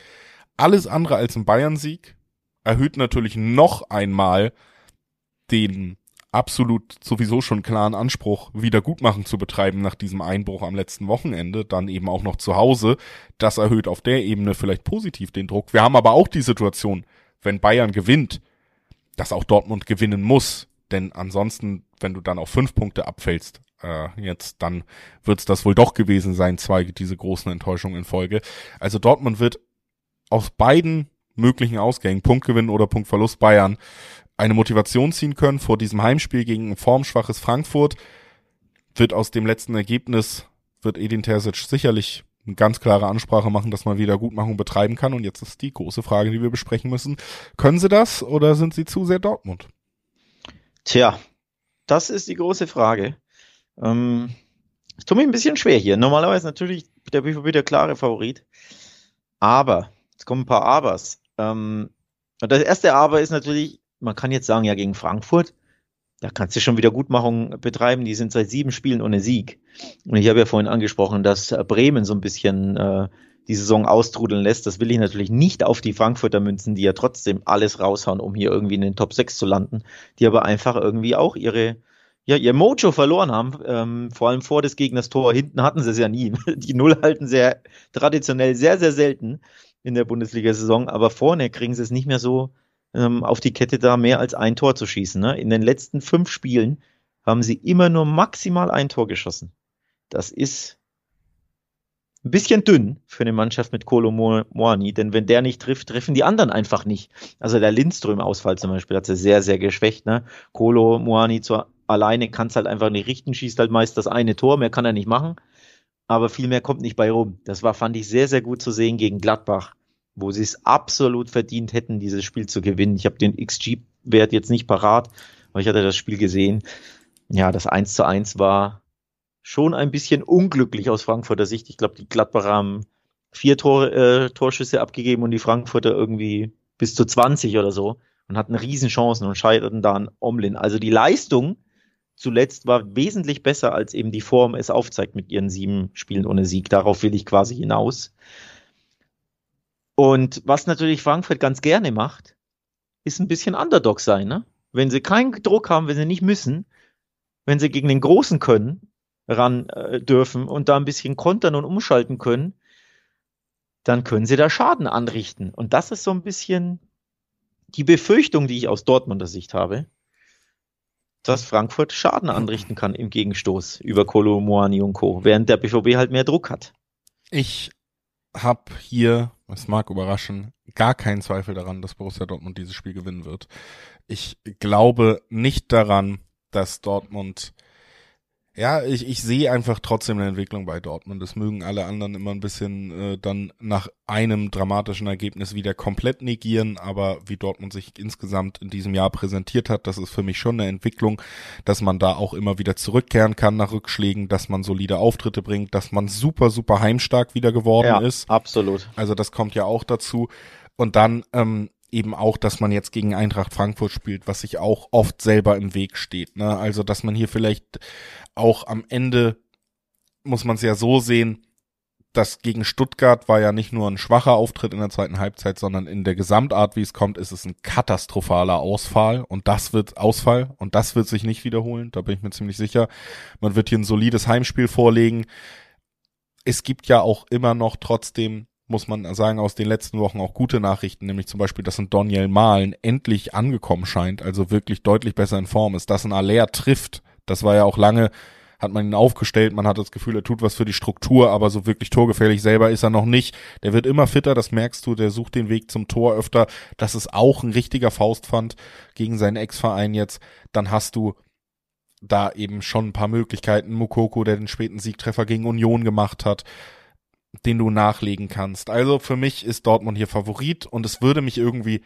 Alles andere als ein Bayern-Sieg erhöht natürlich noch einmal den absolut sowieso schon klaren Anspruch, Wiedergutmachen zu betreiben nach diesem Einbruch am letzten Wochenende, dann eben auch noch zu Hause. Das erhöht auf der Ebene vielleicht positiv den Druck. Wir haben aber auch die Situation, wenn Bayern gewinnt, dass auch Dortmund gewinnen muss. Denn ansonsten, wenn du dann auf fünf Punkte abfällst, äh, jetzt, dann wird's das wohl doch gewesen sein, zwei diese großen Enttäuschungen in Folge. Also Dortmund wird aus beiden möglichen Ausgängen, Punktgewinn oder Punktverlust Bayern, eine Motivation ziehen können vor diesem Heimspiel gegen ein formschwaches Frankfurt. Wird aus dem letzten Ergebnis, wird Edin Terzic sicherlich eine ganz klare Ansprache machen, dass man Wiedergutmachung betreiben kann. Und jetzt ist die große Frage, die wir besprechen müssen. Können sie das oder sind sie zu sehr Dortmund? Tja, das ist die große Frage. Ähm, ich tue mich ein bisschen schwer hier. Normalerweise natürlich der BVB der klare Favorit. Aber, jetzt kommen ein paar Abers. Ähm, das erste Aber ist natürlich, man kann jetzt sagen, ja, gegen Frankfurt, da kannst du schon Wiedergutmachung betreiben. Die sind seit sieben Spielen ohne Sieg. Und ich habe ja vorhin angesprochen, dass Bremen so ein bisschen äh, die Saison austrudeln lässt. Das will ich natürlich nicht auf die Frankfurter Münzen, die ja trotzdem alles raushauen, um hier irgendwie in den Top 6 zu landen, die aber einfach irgendwie auch ihre ja, ihr Mojo verloren haben, ähm, vor allem vor des Gegners Tor. Hinten hatten sie es ja nie. Die Null halten sehr traditionell sehr, sehr selten in der Bundesliga-Saison, aber vorne kriegen sie es nicht mehr so ähm, auf die Kette, da mehr als ein Tor zu schießen. Ne? In den letzten fünf Spielen haben sie immer nur maximal ein Tor geschossen. Das ist ein bisschen dünn für eine Mannschaft mit Kolo Moani, denn wenn der nicht trifft, treffen die anderen einfach nicht. Also der Lindström-Ausfall zum Beispiel hat sie sehr, sehr geschwächt. Ne? Kolo Moani zwar alleine kann es halt einfach nicht richten, schießt halt meist das eine Tor, mehr kann er nicht machen, aber viel mehr kommt nicht bei rum. Das war, fand ich, sehr, sehr gut zu sehen gegen Gladbach wo sie es absolut verdient hätten, dieses Spiel zu gewinnen. Ich habe den XG-Wert jetzt nicht parat, aber ich hatte das Spiel gesehen. Ja, das 1 zu 1 war schon ein bisschen unglücklich aus Frankfurter Sicht. Ich glaube, die Gladbacher haben vier Tor, äh, Torschüsse abgegeben und die Frankfurter irgendwie bis zu 20 oder so und hatten Riesenchancen und scheiterten da an Omlin. Also die Leistung zuletzt war wesentlich besser, als eben die Form es aufzeigt mit ihren sieben Spielen ohne Sieg. Darauf will ich quasi hinaus. Und was natürlich Frankfurt ganz gerne macht, ist ein bisschen Underdog sein. Ne? Wenn sie keinen Druck haben, wenn sie nicht müssen, wenn sie gegen den Großen können, ran äh, dürfen und da ein bisschen kontern und umschalten können, dann können sie da Schaden anrichten. Und das ist so ein bisschen die Befürchtung, die ich aus Dortmunder Sicht habe, dass Frankfurt Schaden anrichten kann im Gegenstoß über Kolo Moani und Co., während der BVB halt mehr Druck hat. Ich habe hier es mag überraschen, gar keinen Zweifel daran, dass Borussia Dortmund dieses Spiel gewinnen wird. Ich glaube nicht daran, dass Dortmund ja, ich, ich sehe einfach trotzdem eine Entwicklung bei Dortmund. Das mögen alle anderen immer ein bisschen äh, dann nach einem dramatischen Ergebnis wieder komplett negieren, aber wie Dortmund sich insgesamt in diesem Jahr präsentiert hat, das ist für mich schon eine Entwicklung, dass man da auch immer wieder zurückkehren kann nach Rückschlägen, dass man solide Auftritte bringt, dass man super, super heimstark wieder geworden ja, ist. Absolut. Also das kommt ja auch dazu. Und dann ähm, eben auch, dass man jetzt gegen Eintracht Frankfurt spielt, was sich auch oft selber im Weg steht. Ne? Also, dass man hier vielleicht auch am Ende, muss man es ja so sehen, das gegen Stuttgart war ja nicht nur ein schwacher Auftritt in der zweiten Halbzeit, sondern in der Gesamtart, wie es kommt, ist es ein katastrophaler Ausfall und das wird Ausfall und das wird sich nicht wiederholen, da bin ich mir ziemlich sicher. Man wird hier ein solides Heimspiel vorlegen. Es gibt ja auch immer noch trotzdem muss man sagen, aus den letzten Wochen auch gute Nachrichten, nämlich zum Beispiel, dass ein Daniel Mahlen endlich angekommen scheint, also wirklich deutlich besser in Form ist, dass ein Aller trifft. Das war ja auch lange, hat man ihn aufgestellt, man hat das Gefühl, er tut was für die Struktur, aber so wirklich torgefährlich selber ist er noch nicht. Der wird immer fitter, das merkst du, der sucht den Weg zum Tor öfter. Das ist auch ein richtiger Faustpfand gegen seinen Ex-Verein jetzt. Dann hast du da eben schon ein paar Möglichkeiten. Mukoko, der den späten Siegtreffer gegen Union gemacht hat den du nachlegen kannst. Also für mich ist Dortmund hier Favorit und es würde mich irgendwie,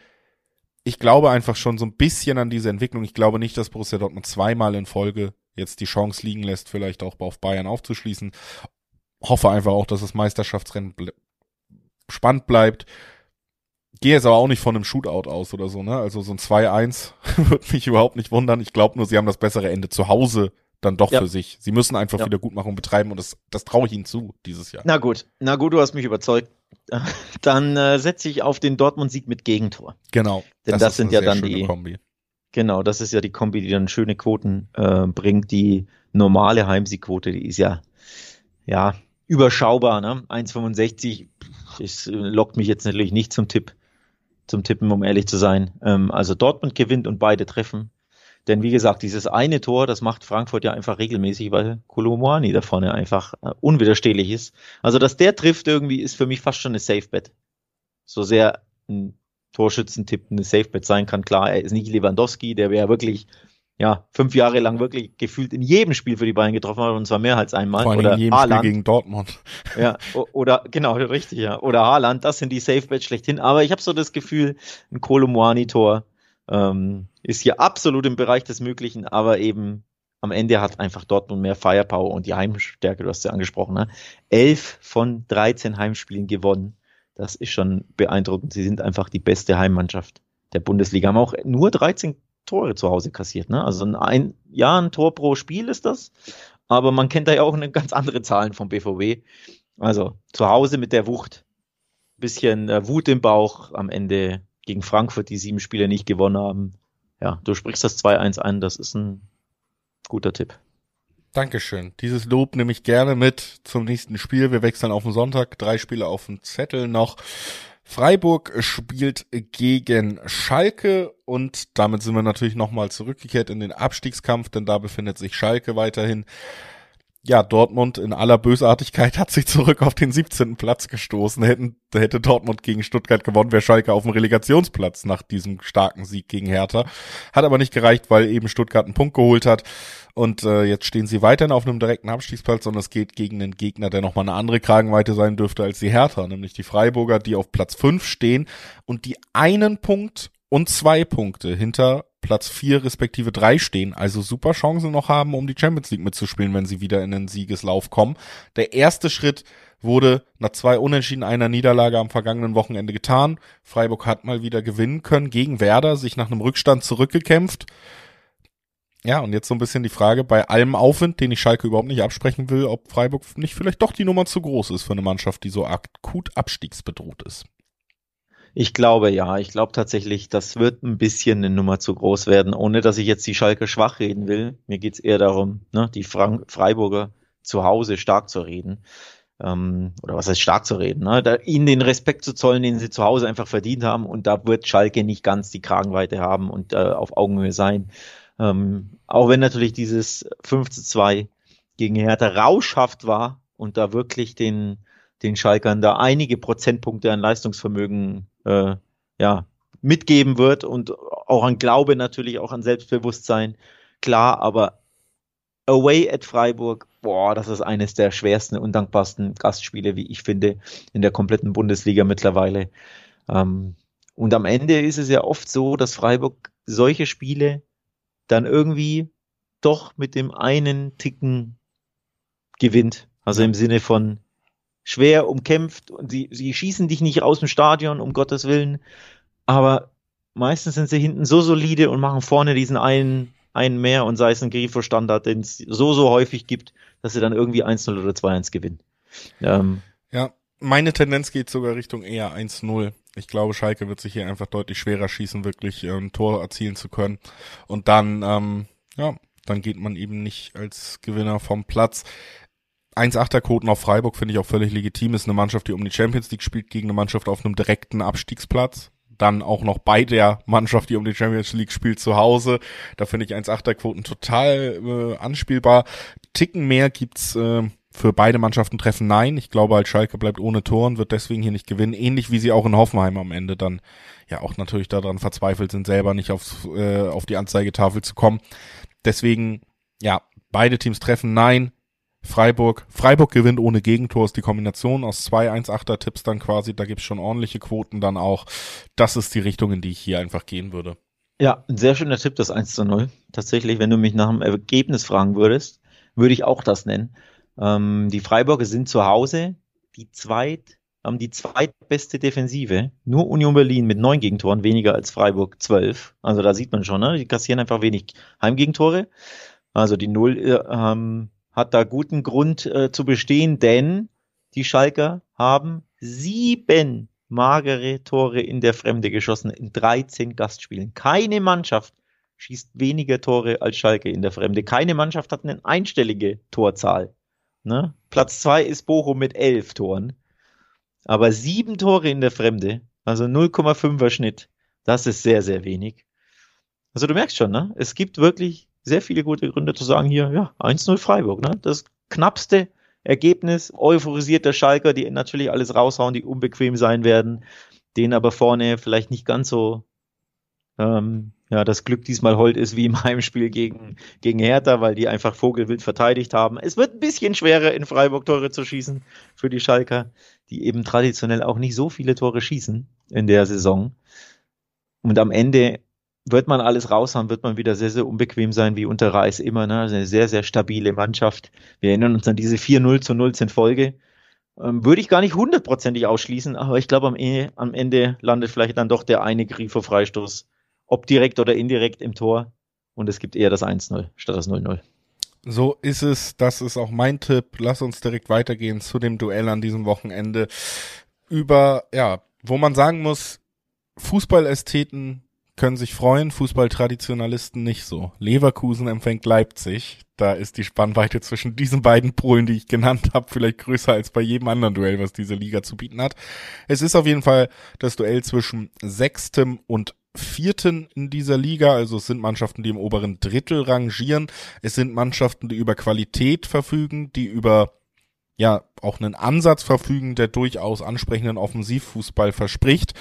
ich glaube einfach schon so ein bisschen an diese Entwicklung. Ich glaube nicht, dass Borussia Dortmund zweimal in Folge jetzt die Chance liegen lässt, vielleicht auch auf Bayern aufzuschließen. Hoffe einfach auch, dass das Meisterschaftsrennen ble spannend bleibt. gehe jetzt aber auch nicht von einem Shootout aus oder so, ne? Also so ein 2-1 würde mich überhaupt nicht wundern. Ich glaube nur, sie haben das bessere Ende zu Hause dann doch ja. für sich. Sie müssen einfach ja. Wiedergutmachung betreiben und das, das traue ich ihnen zu dieses Jahr. Na gut, na gut, du hast mich überzeugt. Dann äh, setze ich auf den Dortmund-Sieg mit Gegentor. Genau. Denn das, das sind ja dann die Kombi. Genau, das ist ja die Kombi, die dann schöne Quoten äh, bringt. Die normale Heimsiegquote, die ist ja ja überschaubar, ne? 1,65 ist, lockt mich jetzt natürlich nicht zum Tipp, zum Tippen, um ehrlich zu sein. Ähm, also Dortmund gewinnt und beide treffen. Denn wie gesagt, dieses eine Tor, das macht Frankfurt ja einfach regelmäßig, weil Kolomoani da vorne einfach äh, unwiderstehlich ist. Also, dass der trifft irgendwie, ist für mich fast schon eine Safe-Bet. So sehr ein Torschützentipp eine Safe-Bet sein kann. Klar, er ist nicht Lewandowski, der wäre wirklich ja, fünf Jahre lang wirklich gefühlt in jedem Spiel für die Bayern getroffen hat und zwar mehr als einmal. Vor allem oder in jedem Haaland. Spiel gegen Dortmund. Ja, oder genau, richtig, ja. Oder Haaland, das sind die Safe Bets schlechthin. Aber ich habe so das Gefühl, ein Kolomoani-Tor ähm, ist hier absolut im Bereich des Möglichen, aber eben am Ende hat einfach Dortmund mehr Firepower und die Heimstärke, du hast ja angesprochen, ne? Elf von 13 Heimspielen gewonnen. Das ist schon beeindruckend. Sie sind einfach die beste Heimmannschaft der Bundesliga. Haben auch nur 13 Tore zu Hause kassiert. Ne? Also ein, ja, ein Tor pro Spiel ist das, aber man kennt da ja auch eine ganz andere Zahlen vom BVB. Also zu Hause mit der Wucht, bisschen äh, Wut im Bauch am Ende gegen Frankfurt, die sieben Spiele nicht gewonnen haben. Ja, du sprichst das 2-1 an, das ist ein guter Tipp. Dankeschön. Dieses Lob nehme ich gerne mit zum nächsten Spiel. Wir wechseln auf den Sonntag. Drei Spiele auf dem Zettel noch. Freiburg spielt gegen Schalke und damit sind wir natürlich nochmal zurückgekehrt in den Abstiegskampf, denn da befindet sich Schalke weiterhin. Ja, Dortmund in aller Bösartigkeit hat sich zurück auf den 17. Platz gestoßen. Hätten, hätte Dortmund gegen Stuttgart gewonnen, wäre Schalke auf dem Relegationsplatz nach diesem starken Sieg gegen Hertha. Hat aber nicht gereicht, weil eben Stuttgart einen Punkt geholt hat. Und äh, jetzt stehen sie weiterhin auf einem direkten Abstiegsplatz und es geht gegen einen Gegner, der nochmal eine andere Kragenweite sein dürfte als die Hertha, nämlich die Freiburger, die auf Platz 5 stehen und die einen Punkt und zwei Punkte hinter Platz 4 respektive 3 stehen, also super Chancen noch haben, um die Champions League mitzuspielen, wenn sie wieder in den Siegeslauf kommen. Der erste Schritt wurde nach zwei Unentschieden einer Niederlage am vergangenen Wochenende getan. Freiburg hat mal wieder gewinnen können gegen Werder, sich nach einem Rückstand zurückgekämpft ja, und jetzt so ein bisschen die Frage bei allem Aufwind, den ich Schalke überhaupt nicht absprechen will, ob Freiburg nicht vielleicht doch die Nummer zu groß ist für eine Mannschaft, die so akut abstiegsbedroht ist. Ich glaube ja, ich glaube tatsächlich, das wird ein bisschen eine Nummer zu groß werden, ohne dass ich jetzt die Schalke schwach reden will. Mir geht's eher darum, ne, die Frank Freiburger zu Hause stark zu reden. Ähm, oder was heißt stark zu reden, ne? da, ihnen den Respekt zu zollen, den sie zu Hause einfach verdient haben. Und da wird Schalke nicht ganz die Kragenweite haben und äh, auf Augenhöhe sein. Ähm, auch wenn natürlich dieses 5 zu 2 gegen Hertha rauschhaft war und da wirklich den, den Schalkern da einige Prozentpunkte an Leistungsvermögen äh, ja, mitgeben wird und auch an Glaube natürlich, auch an Selbstbewusstsein. Klar, aber Away at Freiburg, boah, das ist eines der schwersten und dankbarsten Gastspiele, wie ich finde, in der kompletten Bundesliga mittlerweile. Ähm, und am Ende ist es ja oft so, dass Freiburg solche Spiele dann irgendwie doch mit dem einen Ticken gewinnt. Also im Sinne von schwer umkämpft und sie, sie schießen dich nicht aus dem Stadion, um Gottes Willen, aber meistens sind sie hinten so solide und machen vorne diesen einen, einen mehr und sei es ein Grifo-Standard, den es so, so häufig gibt, dass sie dann irgendwie 1-0 oder 2-1 gewinnen. Ähm, ja, meine Tendenz geht sogar Richtung eher 1-0. Ich glaube, Schalke wird sich hier einfach deutlich schwerer schießen, wirklich ein Tor erzielen zu können. Und dann, ähm, ja, dann geht man eben nicht als Gewinner vom Platz. 1,8er Quoten auf Freiburg finde ich auch völlig legitim. Ist eine Mannschaft, die um die Champions League spielt, gegen eine Mannschaft auf einem direkten Abstiegsplatz. Dann auch noch bei der Mannschaft, die um die Champions League spielt, zu Hause. Da finde ich 1,8er Quoten total äh, anspielbar. Ticken mehr gibt's äh, für beide Mannschaften treffen nein. Ich glaube halt Schalke bleibt ohne Tor und wird deswegen hier nicht gewinnen. Ähnlich wie sie auch in Hoffenheim am Ende dann ja auch natürlich daran verzweifelt sind, selber nicht aufs, äh, auf die Anzeigetafel zu kommen. Deswegen, ja, beide Teams treffen nein. Freiburg. Freiburg gewinnt ohne Gegentor ist die Kombination aus zwei 1-8er Tipps dann quasi. Da gibt's schon ordentliche Quoten dann auch. Das ist die Richtung, in die ich hier einfach gehen würde. Ja, ein sehr schöner Tipp, das 1 zu 0. Tatsächlich, wenn du mich nach dem Ergebnis fragen würdest, würde ich auch das nennen. Ähm, die Freiburger sind zu Hause die zweit haben die zweitbeste Defensive. Nur Union Berlin mit neun Gegentoren, weniger als Freiburg zwölf. Also da sieht man schon, ne? die kassieren einfach wenig Heimgegentore. Also die Null äh, ähm, hat da guten Grund äh, zu bestehen, denn die Schalker haben sieben magere Tore in der Fremde geschossen in 13 Gastspielen. Keine Mannschaft schießt weniger Tore als Schalke in der Fremde. Keine Mannschaft hat eine einstellige Torzahl. Ne? Platz zwei ist Bochum mit elf Toren. Aber sieben Tore in der Fremde, also 0,5er Schnitt, das ist sehr, sehr wenig. Also du merkst schon, ne? Es gibt wirklich sehr viele gute Gründe zu sagen hier, ja, 1-0 Freiburg, ne? Das knappste Ergebnis, euphorisiert Schalker, die natürlich alles raushauen, die unbequem sein werden, denen aber vorne vielleicht nicht ganz so ähm, ja, das Glück diesmal hold ist wie im Heimspiel gegen, gegen Hertha, weil die einfach Vogelwild verteidigt haben. Es wird ein bisschen schwerer, in Freiburg Tore zu schießen für die Schalker, die eben traditionell auch nicht so viele Tore schießen in der Saison. Und am Ende wird man alles raushauen, wird man wieder sehr, sehr unbequem sein, wie unter Reis immer. Ne? Also eine sehr, sehr stabile Mannschaft. Wir erinnern uns an diese 4-0 zu 0 in Folge. Ähm, würde ich gar nicht hundertprozentig ausschließen, aber ich glaube, am, e am, Ende landet vielleicht dann doch der eine Grifo-Freistoß, ob direkt oder indirekt im Tor. Und es gibt eher das 1-0 statt das 0-0. So ist es. Das ist auch mein Tipp. Lass uns direkt weitergehen zu dem Duell an diesem Wochenende. Über, ja, wo man sagen muss, Fußballästheten können sich freuen, Fußballtraditionalisten nicht so. Leverkusen empfängt Leipzig. Da ist die Spannweite zwischen diesen beiden Polen, die ich genannt habe, vielleicht größer als bei jedem anderen Duell, was diese Liga zu bieten hat. Es ist auf jeden Fall das Duell zwischen Sechstem und Vierten in dieser Liga. Also es sind Mannschaften, die im oberen Drittel rangieren. Es sind Mannschaften, die über Qualität verfügen, die über ja auch einen Ansatz verfügen, der durchaus ansprechenden Offensivfußball verspricht.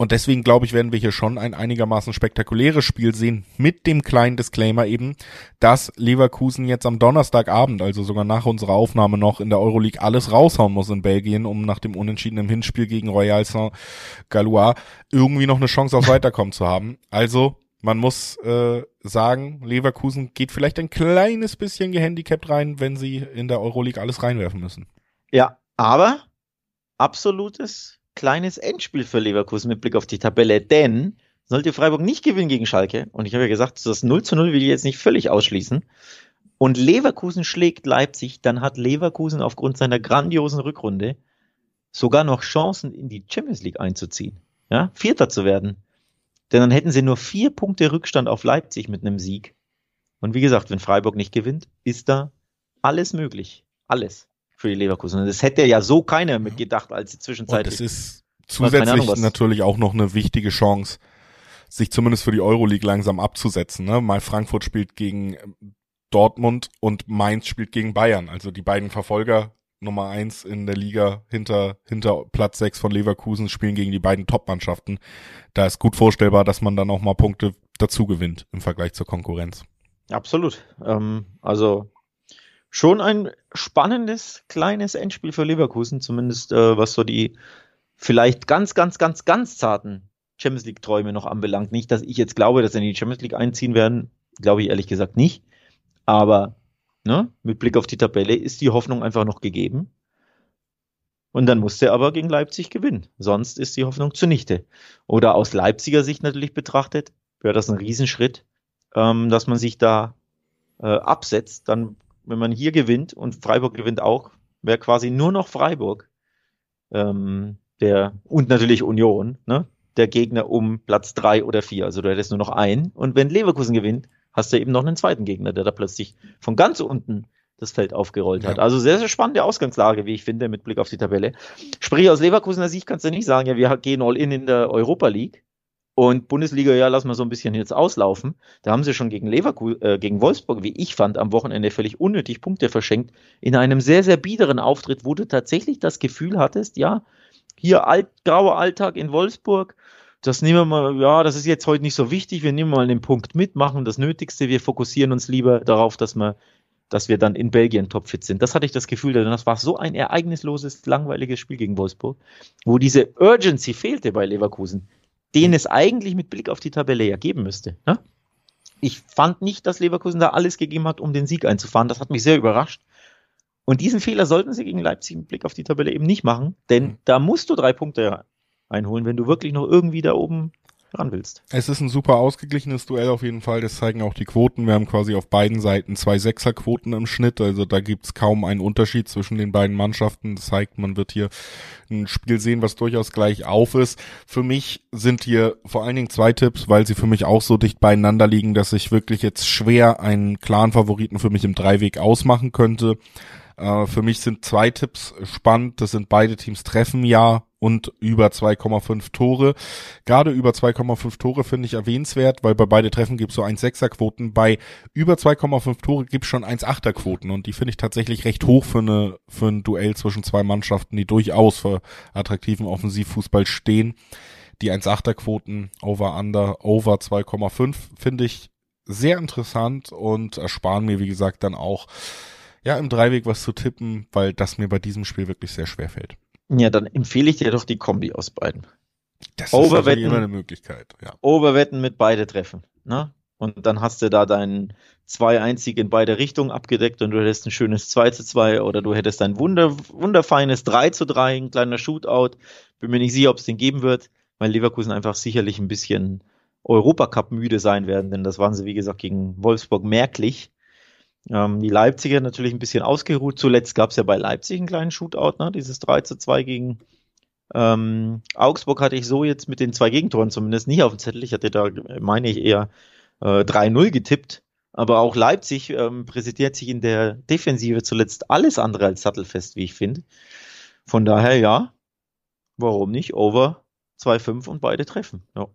Und deswegen glaube ich, werden wir hier schon ein einigermaßen spektakuläres Spiel sehen mit dem kleinen Disclaimer eben, dass Leverkusen jetzt am Donnerstagabend, also sogar nach unserer Aufnahme noch in der Euroleague alles raushauen muss in Belgien, um nach dem unentschiedenen Hinspiel gegen Royal Saint-Galois irgendwie noch eine Chance auf Weiterkommen zu haben. Also man muss äh, sagen, Leverkusen geht vielleicht ein kleines bisschen gehandicapt rein, wenn sie in der Euroleague alles reinwerfen müssen. Ja, aber absolutes kleines Endspiel für Leverkusen mit Blick auf die Tabelle, denn sollte Freiburg nicht gewinnen gegen Schalke, und ich habe ja gesagt, das 0 zu 0 will ich jetzt nicht völlig ausschließen, und Leverkusen schlägt Leipzig, dann hat Leverkusen aufgrund seiner grandiosen Rückrunde sogar noch Chancen, in die Champions League einzuziehen. Ja, Vierter zu werden. Denn dann hätten sie nur vier Punkte Rückstand auf Leipzig mit einem Sieg. Und wie gesagt, wenn Freiburg nicht gewinnt, ist da alles möglich. Alles für die Leverkusen. Das hätte ja so keiner mitgedacht, als sie zwischenzeitlich. Und das ist zusätzlich Ahnung, natürlich auch noch eine wichtige Chance, sich zumindest für die Euroleague langsam abzusetzen. Ne? Mal Frankfurt spielt gegen Dortmund und Mainz spielt gegen Bayern. Also die beiden Verfolger Nummer eins in der Liga hinter, hinter Platz sechs von Leverkusen spielen gegen die beiden Top-Mannschaften. Da ist gut vorstellbar, dass man dann auch mal Punkte dazu gewinnt im Vergleich zur Konkurrenz. Absolut. Ähm, also schon ein spannendes kleines Endspiel für Leverkusen, zumindest äh, was so die vielleicht ganz, ganz, ganz, ganz zarten Champions League Träume noch anbelangt. Nicht, dass ich jetzt glaube, dass sie in die Champions League einziehen werden, glaube ich ehrlich gesagt nicht. Aber ne, mit Blick auf die Tabelle ist die Hoffnung einfach noch gegeben. Und dann musste er aber gegen Leipzig gewinnen. Sonst ist die Hoffnung zunichte. Oder aus Leipziger Sicht natürlich betrachtet, wäre das ein Riesenschritt, ähm, dass man sich da äh, absetzt. Dann wenn man hier gewinnt und Freiburg gewinnt auch, wäre quasi nur noch Freiburg ähm, der und natürlich Union, ne, der Gegner um Platz drei oder vier. Also du hättest nur noch einen. Und wenn Leverkusen gewinnt, hast du eben noch einen zweiten Gegner, der da plötzlich von ganz unten das Feld aufgerollt hat. Ja. Also sehr, sehr spannende Ausgangslage, wie ich finde, mit Blick auf die Tabelle. Sprich, aus Leverkusener Sicht kannst du nicht sagen, ja, wir gehen all in in der Europa League. Und Bundesliga, ja, lass mal so ein bisschen jetzt auslaufen. Da haben sie schon gegen Leverkusen, äh, gegen Wolfsburg, wie ich fand, am Wochenende völlig unnötig Punkte verschenkt. In einem sehr, sehr biederen Auftritt, wo du tatsächlich das Gefühl hattest, ja, hier alt, grauer Alltag in Wolfsburg. Das nehmen wir mal, ja, das ist jetzt heute nicht so wichtig. Wir nehmen mal den Punkt mit, machen das Nötigste. Wir fokussieren uns lieber darauf, dass wir, dass wir dann in Belgien topfit sind. Das hatte ich das Gefühl, denn das war so ein ereignisloses, langweiliges Spiel gegen Wolfsburg, wo diese Urgency fehlte bei Leverkusen den es eigentlich mit Blick auf die Tabelle ja geben müsste. Ne? Ich fand nicht, dass Leverkusen da alles gegeben hat, um den Sieg einzufahren. Das hat mich sehr überrascht. Und diesen Fehler sollten sie gegen Leipzig im Blick auf die Tabelle eben nicht machen, denn mhm. da musst du drei Punkte einholen, wenn du wirklich noch irgendwie da oben ran willst. Es ist ein super ausgeglichenes Duell auf jeden Fall. Das zeigen auch die Quoten. Wir haben quasi auf beiden Seiten zwei Sechserquoten im Schnitt. Also da gibt's kaum einen Unterschied zwischen den beiden Mannschaften. Das zeigt, man wird hier ein Spiel sehen, was durchaus gleich auf ist. Für mich sind hier vor allen Dingen zwei Tipps, weil sie für mich auch so dicht beieinander liegen, dass ich wirklich jetzt schwer einen klaren Favoriten für mich im Dreiweg ausmachen könnte. Äh, für mich sind zwei Tipps spannend. Das sind beide Teams treffen ja und über 2,5 Tore. Gerade über 2,5 Tore finde ich erwähnenswert, weil bei beide Treffen gibt es so 1,6er Quoten. Bei über 2,5 Tore gibt es schon 1,8er Quoten und die finde ich tatsächlich recht hoch für, eine, für ein Duell zwischen zwei Mannschaften, die durchaus für attraktiven Offensivfußball stehen. Die 1,8er Quoten over under over 2,5 finde ich sehr interessant und ersparen mir, wie gesagt, dann auch ja, im Dreiweg was zu tippen, weil das mir bei diesem Spiel wirklich sehr schwer fällt. Ja, dann empfehle ich dir doch die Kombi aus beiden. Das Overwetten, ist immer eine Möglichkeit, ja. Overwetten mit beide Treffen, ne? Und dann hast du da deinen 2-1 in beide Richtungen abgedeckt und du hättest ein schönes 2 zu 2 oder du hättest ein wunder, wunderfeines 3 zu 3, ein kleiner Shootout. Bin mir nicht sicher, ob es den geben wird, weil Leverkusen einfach sicherlich ein bisschen Europacup müde sein werden, denn das waren sie, wie gesagt, gegen Wolfsburg merklich. Ähm, die Leipziger natürlich ein bisschen ausgeruht. Zuletzt gab es ja bei Leipzig einen kleinen Shootout, ne? dieses 3 zu 2 gegen ähm, Augsburg hatte ich so jetzt mit den zwei Gegentoren zumindest nicht auf dem Zettel. Ich hatte da, meine ich, eher äh, 3-0 getippt. Aber auch Leipzig ähm, präsentiert sich in der Defensive zuletzt alles andere als sattelfest, wie ich finde. Von daher ja, warum nicht? Over 2-5 und beide treffen. Ja.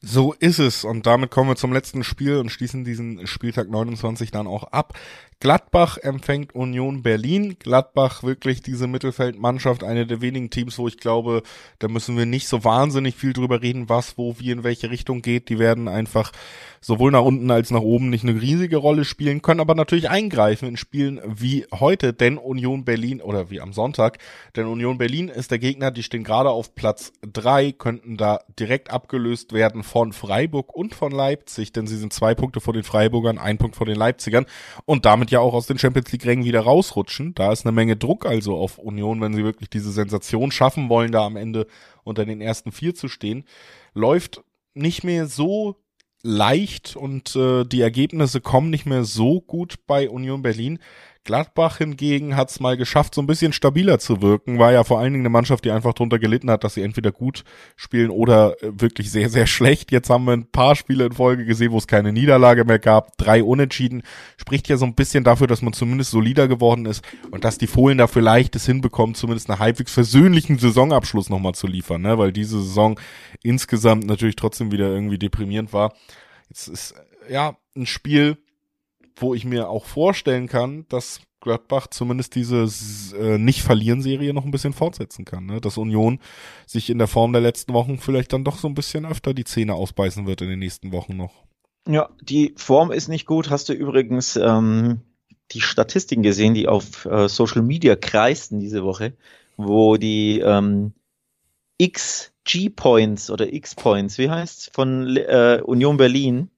So ist es. Und damit kommen wir zum letzten Spiel und schließen diesen Spieltag 29 dann auch ab. Gladbach empfängt Union Berlin. Gladbach wirklich diese Mittelfeldmannschaft, eine der wenigen Teams, wo ich glaube, da müssen wir nicht so wahnsinnig viel drüber reden, was, wo, wie, in welche Richtung geht. Die werden einfach sowohl nach unten als nach oben nicht eine riesige Rolle spielen, können aber natürlich eingreifen in Spielen wie heute, denn Union Berlin oder wie am Sonntag, denn Union Berlin ist der Gegner, die stehen gerade auf Platz drei, könnten da direkt abgelöst werden von Freiburg und von Leipzig, denn sie sind zwei Punkte vor den Freiburgern, ein Punkt vor den Leipzigern und damit ja auch aus den Champions League Rängen wieder rausrutschen. Da ist eine Menge Druck also auf Union, wenn sie wirklich diese Sensation schaffen wollen, da am Ende unter den ersten vier zu stehen. Läuft nicht mehr so leicht und äh, die Ergebnisse kommen nicht mehr so gut bei Union Berlin. Gladbach hingegen hat es mal geschafft, so ein bisschen stabiler zu wirken. War ja vor allen Dingen eine Mannschaft, die einfach drunter gelitten hat, dass sie entweder gut spielen oder äh, wirklich sehr, sehr schlecht. Jetzt haben wir ein paar Spiele in Folge gesehen, wo es keine Niederlage mehr gab. Drei Unentschieden. Spricht ja so ein bisschen dafür, dass man zumindest solider geworden ist und dass die Fohlen da vielleicht es hinbekommen, zumindest einen halbwegs versöhnlichen Saisonabschluss nochmal zu liefern, ne? weil diese Saison insgesamt natürlich trotzdem wieder irgendwie deprimierend war. Jetzt ist ja ein Spiel, wo ich mir auch vorstellen kann, dass Gladbach zumindest diese äh, Nicht-Verlieren-Serie noch ein bisschen fortsetzen kann. Ne? Dass Union sich in der Form der letzten Wochen vielleicht dann doch so ein bisschen öfter die Zähne ausbeißen wird in den nächsten Wochen noch. Ja, die Form ist nicht gut. Hast du übrigens ähm, die Statistiken gesehen, die auf äh, Social Media kreisten diese Woche, wo die ähm, XG-Points oder X-Points, wie heißt von äh, Union Berlin,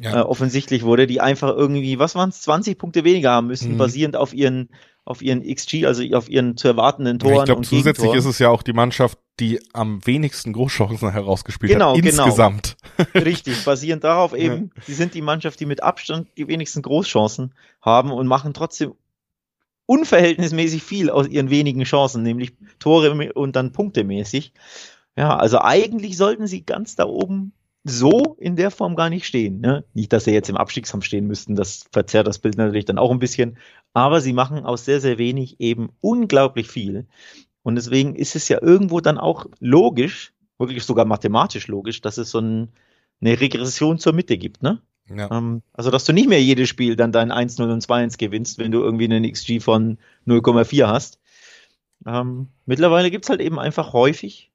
ja. äh, offensichtlich wurde, die einfach irgendwie, was waren es, 20 Punkte weniger haben müssen, mhm. basierend auf ihren auf ihren XG, also auf ihren zu erwartenden Toren. Ich glaube, zusätzlich Gegentoren. ist es ja auch die Mannschaft, die am wenigsten Großchancen herausgespielt genau, hat. Genau. Insgesamt. Richtig, basierend darauf eben, ja. sie sind die Mannschaft, die mit Abstand die wenigsten Großchancen haben und machen trotzdem unverhältnismäßig viel aus ihren wenigen Chancen, nämlich Tore und dann punktemäßig. Ja, also eigentlich sollten sie ganz da oben so in der Form gar nicht stehen. Ne? Nicht, dass sie jetzt im Abstiegskampf stehen müssten, das verzerrt das Bild natürlich dann auch ein bisschen, aber sie machen aus sehr, sehr wenig eben unglaublich viel. Und deswegen ist es ja irgendwo dann auch logisch, wirklich sogar mathematisch logisch, dass es so ein, eine Regression zur Mitte gibt, ne? Ja. Ähm, also, dass du nicht mehr jedes Spiel dann dein 1-0 und 2-1 gewinnst, wenn du irgendwie einen XG von 0,4 hast. Ähm, mittlerweile gibt's halt eben einfach häufig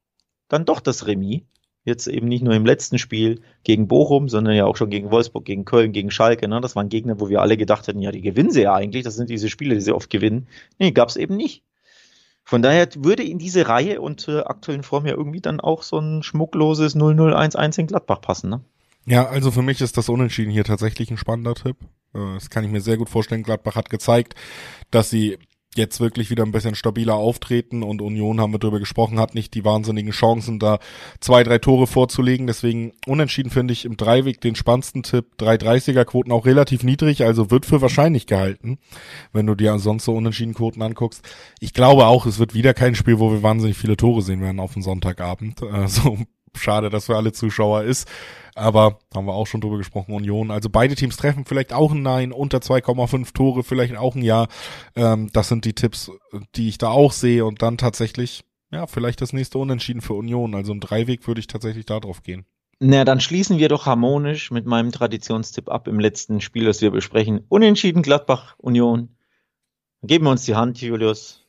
dann doch das Remis. Jetzt eben nicht nur im letzten Spiel gegen Bochum, sondern ja auch schon gegen Wolfsburg, gegen Köln, gegen Schalke. Ne? Das waren Gegner, wo wir alle gedacht hätten, ja, die gewinnen sie ja eigentlich. Das sind diese Spiele, die sie oft gewinnen. Nee, gab's eben nicht. Von daher würde in diese Reihe und zur aktuellen Form ja irgendwie dann auch so ein schmuckloses 0-0-1-1 in Gladbach passen. Ne? Ja, also für mich ist das Unentschieden hier tatsächlich ein spannender Tipp. Äh, das kann ich mir sehr gut vorstellen. Gladbach hat gezeigt, dass sie jetzt wirklich wieder ein bisschen stabiler auftreten und Union haben wir drüber gesprochen, hat nicht die wahnsinnigen Chancen, da zwei, drei Tore vorzulegen. Deswegen unentschieden finde ich im Dreiweg den spannendsten Tipp. 330er Quoten auch relativ niedrig, also wird für wahrscheinlich gehalten, wenn du dir sonst so unentschieden Quoten anguckst. Ich glaube auch, es wird wieder kein Spiel, wo wir wahnsinnig viele Tore sehen werden auf dem Sonntagabend. Äh, so schade, dass für alle Zuschauer ist. Aber haben wir auch schon drüber gesprochen, Union. Also beide Teams treffen vielleicht auch ein Nein, unter 2,5 Tore, vielleicht auch ein Ja. Ähm, das sind die Tipps, die ich da auch sehe. Und dann tatsächlich, ja, vielleicht das nächste Unentschieden für Union. Also im Dreiweg würde ich tatsächlich da drauf gehen. Na, dann schließen wir doch harmonisch mit meinem Traditionstipp ab im letzten Spiel, das wir besprechen. Unentschieden Gladbach Union. Geben wir uns die Hand, Julius.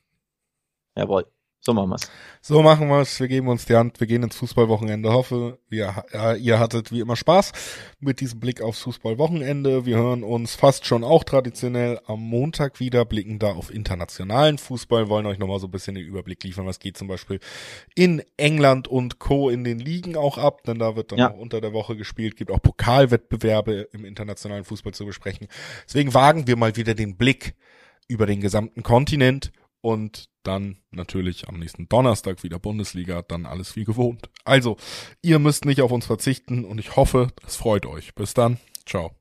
Jawohl. So machen wir's. So machen wir's. Wir geben uns die Hand. Wir gehen ins Fußballwochenende. Hoffe, wir, ja, ihr hattet wie immer Spaß mit diesem Blick aufs Fußballwochenende. Wir hören uns fast schon auch traditionell am Montag wieder, blicken da auf internationalen Fußball, wollen euch nochmal so ein bisschen den Überblick liefern, was geht zum Beispiel in England und Co. in den Ligen auch ab, denn da wird dann ja. auch unter der Woche gespielt, gibt auch Pokalwettbewerbe im internationalen Fußball zu besprechen. Deswegen wagen wir mal wieder den Blick über den gesamten Kontinent und dann natürlich am nächsten Donnerstag wieder Bundesliga, dann alles wie gewohnt. Also, ihr müsst nicht auf uns verzichten und ich hoffe, das freut euch. Bis dann. Ciao.